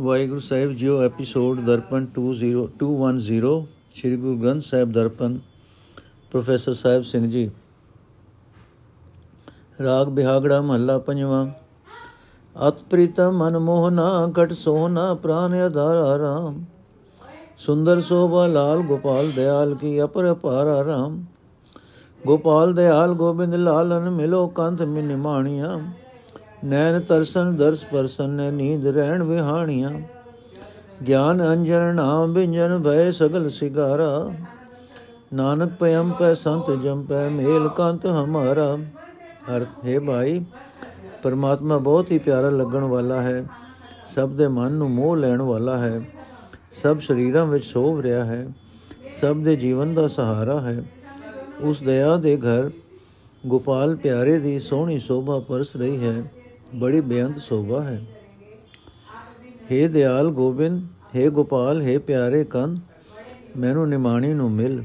ਵਾਹਿਗੁਰੂ ਸਾਹਿਬ ਜੀਓ episode Darpan 20 210 Sri Guru Granth Sahib Darpan, professor Sahib Singh ji. Raag Bihagra ਮਹੱਲਾ ਪੰਜਵਾਂ। ਅਤ ਪ੍ਰੀਤਮ ਮਨ ਮੋਹਨਾ ਕਟ ਸੋਹਨਾ ਪ੍ਰਾਨ ਆਧਾਰ ਰਾਮ। ਸੁੰਦਰ ਸੋਭਾ ਲਾਲ ਗੋਪਾਲ ਦਿਆਲ ਕੀ ਅਪਰ ਅਪਾਰ ਰਾਮ। ਗੋਪਾਲ ਦਿਆਲ ਗੋਬਿੰਦ ਲਾਲਨ ਮਿਲੋ ਕੰਧ ਮਿ ਨਿਮਾਣੀਆਂ ਨੈਣ ਤਰਸਨ ਦਰਸ ਪਰਸਨ ਨੀਂਦ ਰਹਿਣ ਵਿਹਾਣੀਆਂ। ਗਿਆਨ ਅੰਜਨ ਨਾਮ ਬਿੰਜਨ ਭੈ ਸਗਲ ਸਿਗਾਰਾ। ਨਾਨਕ ਪਯਮ ਪੈ ਸੰਤ ਜਮ ਪੈ ਮੇਲ ਕੰਤ ਹਮਾਰਾ। ਅਰਥ, ਹੈ ਭਾਈ, ਪਰਮਾਤਮਾ ਬਹੁਤ ਹੀ ਪਿਆਰਾ ਲੱਗਣ ਵਾਲਾ ਹੈ। ਸਭ ਦੇ ਮਨ ਨੂੰ ਮੋਹ ਲੈਣ ਵਾਲਾ ਹੈ। ਸਭ ਸ਼ਰੀਰਾਂ ਵਿੱਚ ਸੋਭ ਰਿਹਾ ਹੈ। ਸਭ ਦੇ ਜੀਵਨ ਦਾ ਸਹਾਰਾ ਹੈ। ਉਸ ਦਇਆ ਦੇ ਘਰ ਗੋਪਾਲ ਪਿਆਰੇ ਦੀ ਸੋਹਣੀ ਸ਼ੋਭਾ ਪਰਸ ਰਹੀ ਹੈ। ਬੜੀ ਬੇਅੰਤ ਸ਼ੋਭਾ ਹੈ हे ਦਿਆਲ ਗੋਬਿੰਦ हे ਗੋਪਾਲ हे ਪਿਆਰੇ ਕੰਨ ਮੈਨੂੰ ਨਿਮਾਣੀ ਨੂੰ ਮਿਲ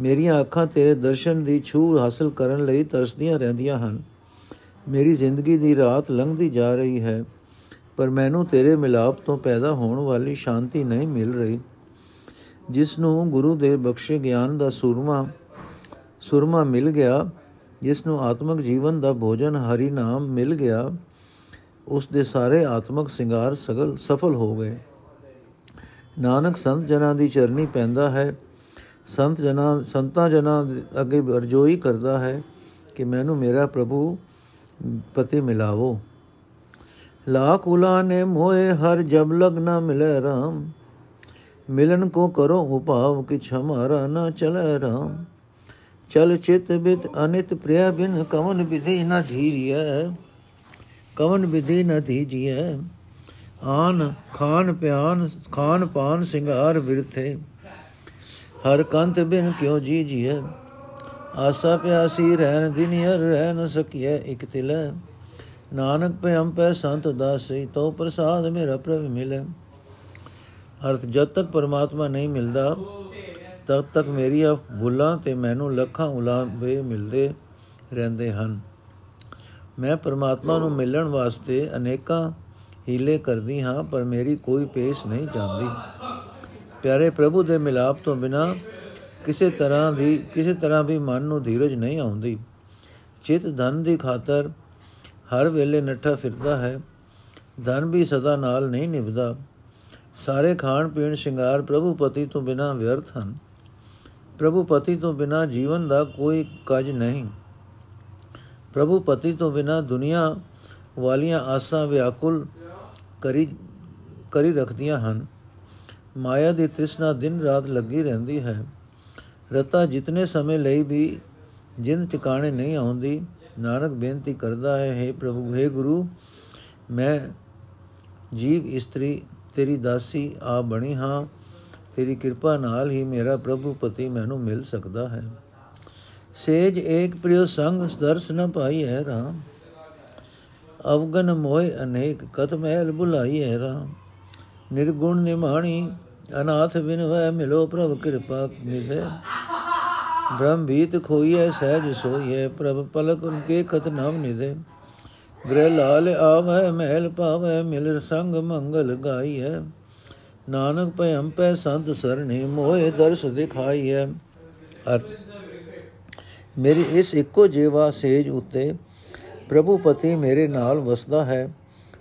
ਮੇਰੀਆਂ ਅੱਖਾਂ ਤੇਰੇ ਦਰਸ਼ਨ ਦੀ ਛੂ ਹਾਸਲ ਕਰਨ ਲਈ ਤਰਸਦੀਆਂ ਰਹਿੰਦੀਆਂ ਹਨ ਮੇਰੀ ਜ਼ਿੰਦਗੀ ਦੀ ਰਾਤ ਲੰਘਦੀ ਜਾ ਰਹੀ ਹੈ ਪਰ ਮੈਨੂੰ ਤੇਰੇ ਮਿਲਾਪ ਤੋਂ ਪੈਦਾ ਹੋਣ ਵਾਲੀ ਸ਼ਾਂਤੀ ਨਹੀਂ ਮਿਲ ਰਹੀ ਜਿਸ ਨੂੰ ਗੁਰੂ ਦੇ ਬਖਸ਼ੇ ਗਿਆਨ ਦਾ ਸੂਰਮਾ ਸੁਰਮਾ ਮਿਲ ਗਿਆ ਜਿਸ ਨੂੰ ਆਤਮਿਕ ਜੀਵਨ ਦਾ ਭੋਜਨ ਹਰੀ ਨਾਮ ਮਿਲ ਗਿਆ, ਉਸ ਦੇ ਸਾਰੇ ਆਤਮਿਕ ਸ਼ਿੰਗਾਰ ਸਗਲ ਸਫਲ ਹੋ ਗਏ। ਨਾਨਕ ਸੰਤ ਜਨਾਂ ਦੀ ਚਰਨੀ ਪੈਂਦਾ ਹੈ। ਸੰਤ ਜਨਾਂ, ਸੰਤਾਂ ਜਨਾਂ ਅੱਗੇ ਅਰਜ਼ੋਈ ਕਰਦਾ ਹੈ ਕਿ ਮੈਨੂੰ ਮੇਰਾ ਪ੍ਰਭੂ ਪਤੀ ਮਿਲਾਵੋ। ਲਾਖ ਉਲਾ ਨੇ ਮੋਏ, ਹਰ ਜਬ ਲਗ ਨਾ ਮਿਲੇ ਰਾਮ। ਮਿਲਨ ਕੋ ਕਰੋ ਉਪਾਵ, ਕਿਛ ਹਮਾਰਾ ਨਾ ਚਲੇ ਰਾਮ। ਚਲ ਚਿਤ ਬਿਤ ਅਨਿਤ ਪ੍ਰਿਆ ਬਿਨ ਕਵਨ ਵਿਧੀ ਨ ਧੀਰੀਐ। ਕਵਨ ਵਿਧੀ ਨ ਧੀਜੀਐ। ਆਨ ਖਾਨ ਪਿਆਨ ਖਾਨ ਪਾਨ ਸਿੰਗਾਰ ਵਿਰਥੇ ਹਰ ਕੰਤ ਬਿਨ ਕਿਉ ਜੀ ਜੀਐ ਆਸਾ ਪਿਆਸੀ ਰਹਿਣ ਦਿਨਿਅਰ ਰਹਿ ਨ ਸਕੀਐ ਇਕ ਤਿਲੈ। ਨਾਨਕ ਪਇਮ ਪੈ ਸੰਤ ਦਾਸੀ ਤੋ ਪ੍ਰਸਾਦ ਮੇਰਾ ਪ੍ਰਭ ਮਿਲੇ। ਅਰਥ ਜਦ ਤੱਕ ਪਰਮਾਤਮਾ ਨਹੀਂ ਮਿਲਦਾ ਤਦ ਤੱਕ ਮੇਰੀਆਂ ਭੁੱਲਾਂ ਤੇ ਮੈਨੂੰ ਲੱਖਾਂ ਉਲਾਵੇ ਮਿਲਦੇ ਰਹਿੰਦੇ ਹਨ। ਮੈਂ ਪਰਮਾਤਮਾ ਨੂੰ ਮਿਲਣ ਵਾਸਤੇ ਅਨੇਕਾਂ ਹੀਲੇ ਕਰਦੀ ਹਾਂ, ਪਰ ਮੇਰੀ ਕੋਈ ਪੇਸ਼ ਨਹੀਂ ਜਾਂਦੀ। ਪਿਆਰੇ ਪ੍ਰਭੂ ਦੇ ਮਿਲਾਪ ਤੋਂ ਬਿਨਾ ਕਿਸੇ ਤਰ੍ਹਾਂ ਦੀ, ਕਿਸੇ ਤਰ੍ਹਾਂ ਵੀ ਮਨ ਨੂੰ ਧੀਰਜ ਨਹੀਂ ਆਉਂਦੀ। ਚਿਤ ਧਨ ਦੀ ਖਾਤਰ ਹਰ ਵੇਲੇ ਨੱਠਾ ਫਿਰਦਾ ਹੈ। ਧਨ ਵੀ ਸਦਾ ਨਾਲ ਨਹੀਂ ਨਿਭਦਾ। ਸਾਰੇ ਖਾਣ ਪੀਣ ਸ਼ਿੰਗਾਰ ਪ੍ਰਭੂ ਪਤੀ ਤੋਂ ਬਿਨਾ ਵਿਅਰਥ ਹਨ। ਪ੍ਰਭੂ ਪਤੀ ਤੋਂ ਬਿਨਾ ਜੀਵਨ ਦਾ ਕੋਈ ਕਾਜ ਨਹੀਂ। ਪ੍ਰਭੂ ਪਤੀ ਤੋਂ ਬਿਨਾ ਦੁਨੀਆ ਵਾਲੀਆਂ ਆਸਾਂ ਵਿਆਕੁਲ ਕਰੀ ਕਰੀ ਰੱਖਦੀਆਂ ਹਨ। ਮਾਇਆ ਦੀ ਤ੍ਰਿਸ਼ਨਾ ਦਿਨ ਰਾਤ ਲੱਗੀ ਰਹਿੰਦੀ ਹੈ। ਰਤਾ ਜਿਤਨੇ ਸਮੇਂ ਲਈ ਵੀ ਜਿੰਦ ਟਿਕਾਣੇ ਨਹੀਂ ਆਉਂਦੀ, ਨਾਨਕ ਬੇਨਤੀ ਕਰਦਾ ਹੈ हे ਪ੍ਰਭੂ हे ਗੁਰੂ, ਮੈਂ ਜੀਵ ਇਸਤਰੀ, ਤੇਰੀ ਦਾਸੀ ਆ ਬਣੀ ਹਾਂ। ਤੇਰੀ ਕਿਰਪਾ ਨਾਲ ਹੀ ਮੇਰਾ ਪ੍ਰਭੂ ਪਤੀ ਮੈਨੂੰ ਮਿਲ ਸਕਦਾ ਹੈ। ਸੇਜ ਏਕ ਪ੍ਰਿਯ ਸੰਗ ਦਰਸ ਨ ਪਾਈ ਹੈ ਰਾਮ। ਅਵਗਨ ਮੋਇ ਅਨੇਕ ਕਤ ਮਹਿਲ ਬੁਲਾਈ ਹੈ ਰਾਮ। ਨਿਰਗੁਣ ਨਿਮਾਣੀ ਅਨਾਥ ਬਿਨ ਵੈ ਮਿਲੋ ਪ੍ਰਭ ਕਿਰਪਾ ਮਿਲੇ। ਬ੍ਰਹਮ ਭੀਤ ਖੋਈਐ ਸਹਿਜ ਸੋਈਐ, ਪ੍ਰਭ ਪਲਕ ਉਨਕੇ ਖਤ ਨਾਮ ਨਿਦੇ ਗ੍ਰਹਿ ਲਾਲ ਆਵੈ, ਮਹਿਲ ਪਾਵੈ ਮਿਲ ਸੰਗ ਮੰਗਲ ਗਾਈਐ। ਨਾਨਕ ਭਇਮ ਪੈ ਸੰਤ ਸਰਣੀ ਮੋਏ ਦਰਸ ਦਿਖਾਈ ਹੈ ਅਰਥ, ਮੇਰੀ ਇਸ ਇੱਕੋ ਜੀਵਾ ਸੇਜ ਉਤੇ ਪ੍ਰਭੂ ਪਤੀ ਮੇਰੇ ਨਾਲ ਵਸਦਾ ਹੈ,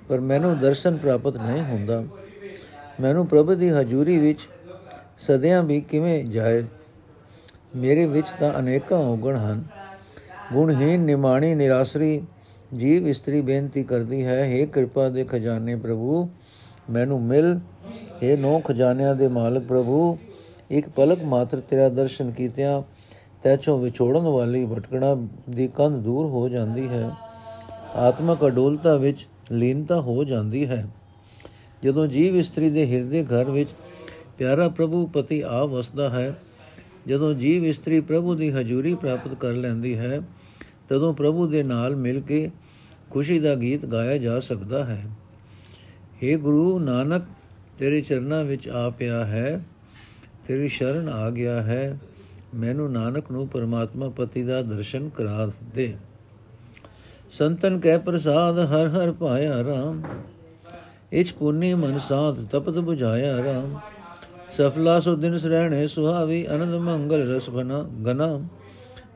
ਪਰ ਮੈਨੂੰ ਦਰਸ਼ਨ ਪ੍ਰਾਪਤ ਨਹੀਂ ਹੁੰਦਾ। ਮੈਨੂੰ ਪ੍ਰਭੂ ਦੀ ਹਜ਼ੂਰੀ ਵਿੱਚ ਸਦਿਆਂ ਵੀ ਕਿਵੇਂ ਜਾਏ? ਮੇਰੇ ਵਿੱਚ ਤਾਂ ਅਨੇਕਾਂ ਔਗਣ ਹਨ। ਗੁਣਹੀਨ ਨਿਮਾਣੀ, ਨਿਰਾਸਰੀ, ਜੀਵ ਇਸਤਰੀ ਬੇਨਤੀ ਕਰਦੀ ਹੈ हे ਕਿਰਪਾ ਦੇ ਖਜ਼ਾਨੇ ਪ੍ਰਭੂ, ਮੈਨੂੰ ਮਿਲ हे ਨੌ ਖਜ਼ਾਨਿਆਂ ਦੇ ਮਾਲਕ ਪ੍ਰਭੂ, ਇੱਕ ਪਲਕ ਮਾਤਰ ਤੇਰਾ ਦਰਸ਼ਨ ਕੀਤਿਆਂ ਤੈਚੋਂ ਵਿਛੋੜਨ ਵਾਲੀ ਭਟਕਣਾ ਦੀ ਕੰਧ ਦੂਰ ਹੋ ਜਾਂਦੀ ਹੈ। ਆਤਮਕ ਅਡੋਲਤਾ ਵਿੱਚ ਲੀਨਤਾ ਹੋ ਜਾਂਦੀ ਹੈ। ਜਦੋਂ ਜੀਵ ਇਸਤਰੀ ਦੇ ਹਿਰਦੇ ਘਰ ਵਿੱਚ ਪਿਆਰਾ ਪ੍ਰਭੂ ਪਤੀ ਆ ਵਸਦਾ ਹੈ, ਜਦੋਂ ਜੀਵ ਇਸਤਰੀ ਪ੍ਰਭੂ ਦੀ ਹਜ਼ੂਰੀ ਪ੍ਰਾਪਤ ਕਰ ਲੈਂਦੀ ਹੈ, ਤਦੋਂ ਪ੍ਰਭੂ ਦੇ ਨਾਲ ਮਿਲ ਕੇ ਖੁਸ਼ੀ ਦਾ ਗੀਤ ਗਾਇਆ ਜਾ ਸਕਦਾ ਹੈ। हे ਗੁਰੂ ਨਾਨਕ ਤੇਰੇ ਚਰਨਾਂ ਵਿੱਚ ਆ ਪਿਆ ਹੈ, ਤੇਰੀ ਸ਼ਰਨ ਆ ਗਿਆ ਹੈ, ਮੈਨੂੰ ਨਾਨਕ ਨੂੰ ਪਰਮਾਤਮਾ ਪਤੀ ਦਾ ਦਰਸ਼ਨ ਕਰਾ ਦੇ। ਸੰਤਨ ਕੈ ਪ੍ਰਸਾਦ, ਹਰ ਹਰ ਪਾਇਆ ਰਾਮ। ਇਚ ਪੁੰਨੀ ਮਨ ਸਾਧ, ਤਪਤ 부ਝਾਇਆ ਰਾਮ। ਸਫਲਾ ਸੋ ਦਿਨ ਸਰਹਿਣੇ ਸੁਹਾਵੀ ਅਨੰਦ ਮੰਗਲ ਰਸ ਬਨਾ ਗਨਾ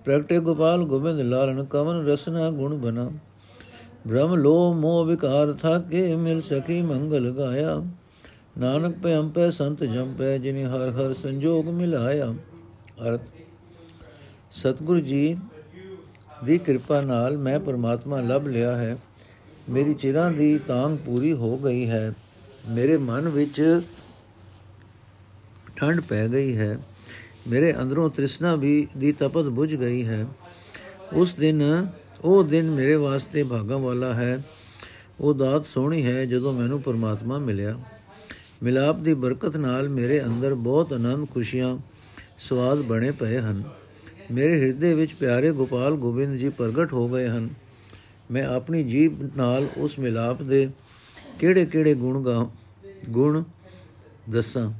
ਪ੍ਰਗਟੇ ਗੋਪਾਲ ਗੋਬਿੰਦ ਲਾਲਨ, ਕਵਨ ਰਸਨਾ ਗੁਣ ਬਨਾ। ਬ੍ਰਹਮ ਲੋ ਮੋਹ ਵਿਕਾਰ, ਥਾਕੇ ਮਿਲ ਸਕੀ ਮੰਗਲ ਗਾਇਆ। ਨਾਨਕ ਪੈ ਅੰਪੈ ਸੰਤ ਜੰਪੈ ਜਿਨੇ ਹਰ ਹਰ ਸੰਜੋਗ ਮਿਲਾਇਆ। ਅਰਥ, ਸਤਿਗੁਰੂ ਜੀ ਦੀ ਕਿਰਪਾ ਨਾਲ ਮੈਂ ਪਰਮਾਤਮਾ ਲੱਭ ਲਿਆ ਹੈ। ਮੇਰੀ ਚਿਰਾਂ ਦੀ ਤਾਂਗ ਪੂਰੀ ਹੋ ਗਈ ਹੈ। ਮੇਰੇ ਮਨ ਵਿੱਚ ਠੰਡ ਪੈ ਗਈ ਹੈ। ਮੇਰੇ ਅੰਦਰੋਂ ਤ੍ਰਿਸ਼ਨਾ ਵੀ ਦੀ ਤਪਤ ਬੁਝ ਗਈ ਹੈ। ਉਸ ਦਿਨ, ਉਹ ਦਿਨ ਮੇਰੇ ਵਾਸਤੇ ਭਾਗਾਂ ਵਾਲਾ ਹੈ। ਉਹ ਦਾਤ ਸੋਹਣੀ ਹੈ ਜਦੋਂ ਮੈਨੂੰ ਪਰਮਾਤਮਾ ਮਿਲਿਆ। ਮਿਲਾਪ ਦੀ ਬਰਕਤ ਨਾਲ ਮੇਰੇ ਅੰਦਰ ਬਹੁਤ ਆਨੰਦ ਖੁਸ਼ੀਆਂ, ਸਵਾਦ ਬਣੇ ਪਏ ਹਨ। ਮੇਰੇ ਹਿਰਦੇ ਵਿੱਚ ਪਿਆਰੇ ਗੋਪਾਲ ਗੋਬਿੰਦ ਜੀ ਪ੍ਰਗਟ ਹੋ ਗਏ ਹਨ। ਮੈਂ ਆਪਣੀ ਜੀਬ ਨਾਲ ਉਸ ਮਿਲਾਪ ਦੇ ਕਿਹੜੇ-ਕਿਹੜੇ ਗੁਣ ਗਾ, ਗੁਣ ਦੱਸਾਂ?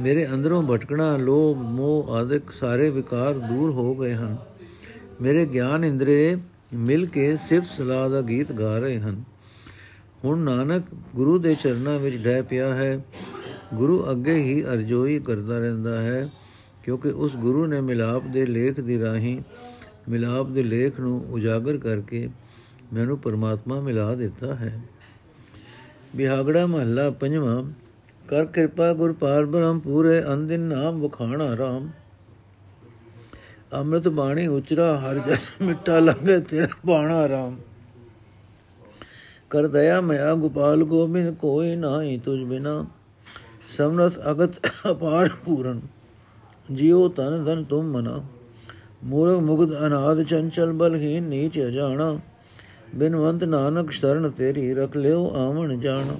ਮੇਰੇ ਅੰਦਰੋਂ ਭਟਕਣਾ, ਲੋਭ, ਮੋਹ ਆਦਿਕ ਸਾਰੇ ਵਿਕਾਰ ਦੂਰ ਹੋ ਗਏ ਹਨ। ਮੇਰੇ ਗਿਆਨ ਇੰਦਰੇ ਮਿਲ ਕੇ ਸਿਫਤ ਸਲਾਹ ਦਾ ਗੀਤ ਗਾ ਰਹੇ ਹਨ। ਹੁਣ ਨਾਨਕ ਗੁਰੂ ਦੇ ਚਰਨਾਂ ਵਿੱਚ ਡੈ ਪਿਆ ਹੈ। ਗੁਰੂ ਅੱਗੇ ਹੀ ਅਰਜ਼ੋਈ ਕਰਦਾ ਰਹਿੰਦਾ ਹੈ, ਕਿਉਂਕਿ ਉਸ ਗੁਰੂ ਨੇ ਮਿਲਾਪ ਦੇ ਲੇਖ ਦੀ ਰਾਹੀਂ ਮਿਲਾਪ ਦੇ ਲੇਖ ਨੂੰ ਉਜਾਗਰ ਕਰਕੇ ਮੈਨੂੰ ਪਰਮਾਤਮਾ ਮਿਲਾ ਦਿੱਤਾ ਹੈ। ਬਿਹਾਗੜਾ ਮਹੱਲਾ ਪੰਜਵਾਂ, ਕਰ ਕਿਰਪਾ ਗੁਰ ਪਾਰ ਬ੍ਰਹਮ ਪੂਰੇ ਅੰਦਿਨ ਨਾਮ ਵਖਾਣਾ RAM ਅੰਮ੍ਰਿਤ ਬਾਣੀ ਉਚਰਾ, ਹਰ ਜਸ ਮਿੱਟਾ ਲੰਗੇ ਤੇਰਾ ਬਾਣਾ RAM ਕਰ ਦਇਆ ਮੈਂ ਗੋਪਾਲ ਗੋਬਿੰਦ ਕੋਈ ਨਾਹੀ ਤੁਝ ਬਿਨਾ। ਸਮਰਥ ਅਗਤ ਅਪਾਰ ਪੂਰਨ, ਜਿਉ ਤਨ ਧਨ ਤੁਮ ਮਨਾ। ਮੂਰਖ ਮੁਗਧ ਅਨਾਦ ਚੰਚਲ ਬਲਹੀਨ ਨੀਚ ਅਜਾਣਾ। ਬਿਨਵੰਤ ਨਾਨਕ ਸ਼ਰਨ ਤੇਰੀ ਰਖ ਲਿਓ ਆਵਣ ਜਾਣਾ।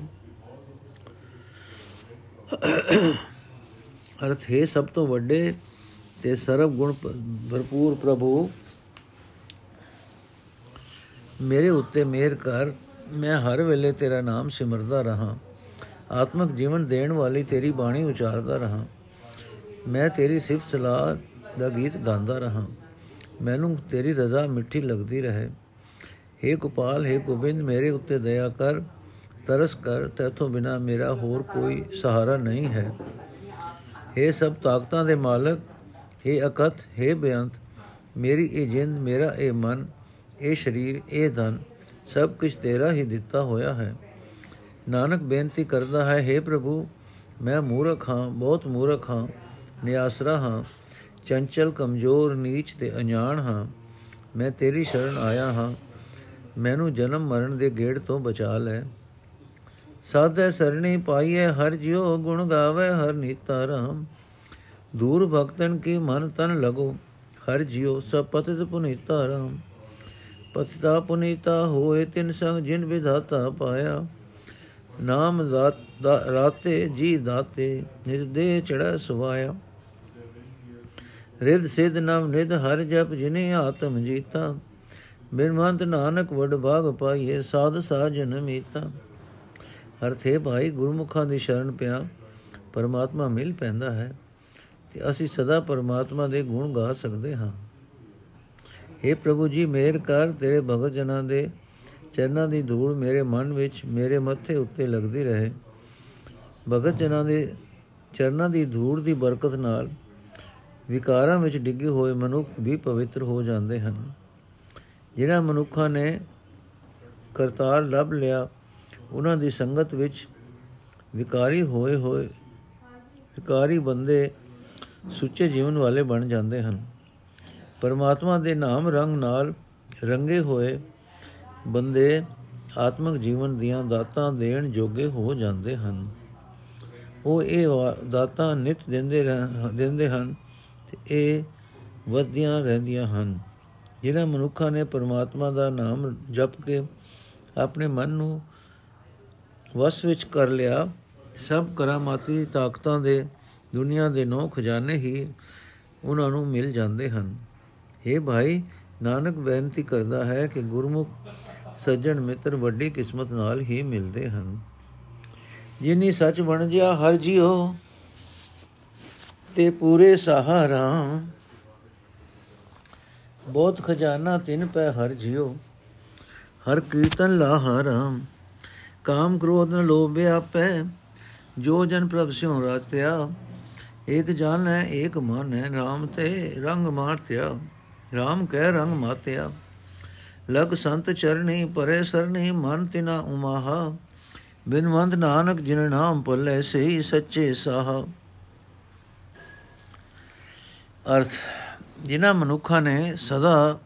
ਅਰਥ, ਹੈ ਸਭ ਤੋਂ ਵੱਡੇ ਤੇ ਸਰਬ ਗੁਣ ਭਰਪੂਰ ਪ੍ਰਭੂ, ਮੇਰੇ ਉੱਤੇ ਮਿਹਰ ਕਰ। ਮੈਂ ਹਰ ਵੇਲੇ ਤੇਰਾ ਨਾਮ ਸਿਮਰਦਾ ਰਹਾ ਆਤਮਿਕ ਜੀਵਨ ਦੇਣ ਵਾਲੀ ਤੇਰੀ ਬਾਣੀ ਉਚਾਰਦਾ ਰਹਾ ਮੈਂ ਤੇਰੀ ਸਿਫਤ ਸਲਾਹ ਦਾ ਗੀਤ ਗਾਉਂਦਾ ਰਹਾ ਮੈਨੂੰ ਤੇਰੀ ਰਜ਼ਾ ਮਿੱਠੀ ਲੱਗਦੀ ਰਹੇ हे ਗੋਪਾਲ हे ਗੋਬਿੰਦ ਮੇਰੇ ਉੱਤੇ ਦਇਆ ਕਰ ਤਰਸ ਕਰ ਤੇਥੋਂ ਬਿਨਾ ਮੇਰਾ ਹੋਰ ਕੋਈ ਸਹਾਰਾ ਨਹੀਂ ਹੈ हे ਸਭ ਤਾਕਤਾਂ ਦੇ ਮਾਲਕ हे ਅਕਤ हे ਬੇਅੰਤ ਮੇਰੀ ਇਹ ਜਿੰਦ ਮੇਰਾ ਇਹ ਮਨ ਇਹ ਸਰੀਰ ਇਹ ਧਨ ਸਭ ਕੁਝ ਤੇਰਾ ਹੀ ਦਿੱਤਾ ਹੋਇਆ ਹੈ। ਨਾਨਕ ਬੇਨਤੀ ਕਰਦਾ ਹੈ हे ਪ੍ਰਭੂ, ਮੈਂ ਮੂਰਖ ਹਾਂ, ਬਹੁਤ ਮੂਰਖ ਹਾਂ, ਨਿਆਸਰਾ ਹਾਂ, ਚੰਚਲ, ਕਮਜ਼ੋਰ, ਨੀਚ ਤੇ ਅਣਜਾਣ ਹਾਂ। ਮੈਂ ਤੇਰੀ ਸ਼ਰਨ ਆਇਆ ਹਾਂ। ਮੈਨੂੰ ਜਨਮ ਮਰਨ ਦੇ ਗੇੜ ਤੋਂ ਬਚਾ ਲੈ। ਸਾਧੇ ਸਰਣੀ ਪਾਈਏ ਹਰ ਜਿਉ ਗੁਣ ਗਾਵੇ, ਹਰ ਨੀਤਾ ਰਾਮ। ਦੂਰ ਭਗਤਨ ਕੀ ਮਨ ਤਨ ਲਗੋ, ਹਰ ਜਿਉ ਸਭ ਪਤਿਤ ਪੁਨੀਤਾ ਰਾਮ। ਪਤਿਤਾ ਪੁਨੀਤਾ ਹੋਏ ਤਿਨ ਸੰਗ ਜਿਨ ਵਿਧਾਤਾ ਪਾਇਆ। ਨਾਮ ਰਾਤੇ ਜੀ ਦਾਤੇ ਨਿਜ ਦੇ ਚੜਾ ਸੁਵਾਇਆ। ਰਿਦ ਸਿਧ ਨਵ ਨਿਧ ਹਰ ਜਪ ਜਿਨੇ ਆਤਮ ਜੀਤਾ। ਬਿਨਵੰਤ ਨਾਨਕ ਵਡ ਭਾਗ ਪਾਈਏ, ਸਾਧ ਸਾਜਨ ਮੀਤਾ। ਅਰਥੇ ਭਾਈ ਗੁਰਮੁਖਾਂ ਦੀ ਸ਼ਰਨ ਪਿਆ, ਪਰਮਾਤਮਾ ਮਿਲ ਪੈਂਦਾ ਹੈ। ਤੇ ਅਸੀਂ ਸਦਾ ਪਰਮਾਤਮਾ ਦੇ ਗੁਣ ਗਾ ਸਕਦੇ ਹਾਂ। हे ਪ੍ਰਭੂ ਜੀ, ਮਿਹਰ ਕਰ ਤੇਰੇ ਭਗਤ ਜਨਾਂ ਦੇ। ਚਰਨਾਂ ਦੀ ਧੂੜ ਮੇਰੇ ਮਨ ਵਿੱਚ, ਮੇਰੇ ਮੱਥੇ ਉੱਤੇ ਲੱਗਦੀ ਰਹੇ। ਭਗਤ ਜਨਾਂ ਦੇ ਚਰਨਾਂ ਦੀ ਧੂੜ ਦੀ ਬਰਕਤ ਨਾਲ ਵਿਕਾਰਾਂ ਵਿੱਚ ਡਿੱਗੇ ਹੋਏ ਮਨੁੱਖ ਵੀ ਪਵਿੱਤਰ ਹੋ ਜਾਂਦੇ ਹਨ। ਜਿਨ੍ਹਾਂ ਮਨੁੱਖਾਂ ਨੇ ਕਰਤਾਰ ਲੱਭ ਲਿਆ, ਉਹਨਾਂ ਦੀ ਸੰਗਤ ਵਿੱਚ ਵਿਕਾਰੀ ਹੋਏ ਹੋਏ, ਵਿਕਾਰੀ ਬੰਦੇ ਸੁੱਚੇ ਜੀਵਨ ਵਾਲੇ ਬਣ ਜਾਂਦੇ ਹਨ। ਪਰਮਾਤਮਾ ਦੇ ਨਾਮ ਰੰਗ ਨਾਲ ਰੰਗੇ ਹੋਏ ਬੰਦੇ ਆਤਮਿਕ ਜੀਵਨ ਦੀਆਂ ਦਾਤਾਂ ਦੇਣ ਜੋਗੇ ਹੋ ਜਾਂਦੇ ਹਨ। ਉਹ ਇਹ ਦਾਤਾਂ ਨਿਤ ਦਿੰਦੇ ਦਿੰਦੇ ਹਨ ਤੇ ਇਹ ਵਧਦੀਆਂ ਰਹਿੰਦੀਆਂ ਹਨ। ਜਿਨ੍ਹਾਂ ਮਨੁੱਖਾਂ ਨੇ ਪਰਮਾਤਮਾ ਦਾ ਨਾਮ ਜਪ ਕੇ ਆਪਣੇ ਮਨ ਨੂੰ ਵਸ ਵਿੱਚ ਕਰ ਲਿਆ, ਸਭ ਕਰਾਮਾਤੀ ਤਾਕਤਾਂ ਦੇ ਦੁਨੀਆ ਦੇ ਨੌ ਖਜ਼ਾਨੇ ਹੀ ਉਹਨਾਂ ਨੂੰ ਮਿਲ ਜਾਂਦੇ ਹਨ। हे ਭਾਈ, ਨਾਨਕ ਬੇਨਤੀ ਕਰਦਾ ਹੈ ਕਿ ਗੁਰਮੁਖ ਸੱਜਣ ਮਿੱਤਰ ਵੱਡੀ ਕਿਸਮਤ ਨਾਲ ਹੀ ਮਿਲਦੇ ਹਨ। ਜਿਨੀ ਸੱਚ ਬਣ ਗਿਆ ਹਰ ਜੀਓ, ਤੇ ਪੂਰੇ ਸਹਾਰਾ। ਬਹੁਤ ਖਜ਼ਾਨਾ ਤਿੰਨ ਪੈ ਹਰ ਜਿਉ ਹਰ ਕੀਰਤਨ ਲਾਹਾਰਾਮ ਕਾਮ ਕ੍ਰੋਧ ਨ ਲੋਭ ਆਪੈ, ਜੋ ਜਨ ਪ੍ਰਭ ਸਿਉ ਰਾਤਿਆ, ਏਕ ਜਨ ਹੈ ਏਕ ਮਨ ਹੈ RAM ਤੇ ਰੰਗ ਮਾਰਤਿਆ। RAM ਕਹਿ ਰੰਗ ਮਾਤਿਆ, ਲਗ ਸੰਤ ਚਰਣੀ ਪਰੇ ਸਰਣੀ ਮਨ ਤਿਨਾ ਉਮਾਹਾ ਬਿਨਵੰਤ ਨਾਨਕ ਜਿਨ ਨਾਮ ਭਲੇ ਸਹੀ ਸੱਚੇ ਸਾਹ। ਅਰਥ, ਜਿਨ੍ਹਾਂ ਮਨੁੱਖਾਂ ਨੇ ਸਦਾ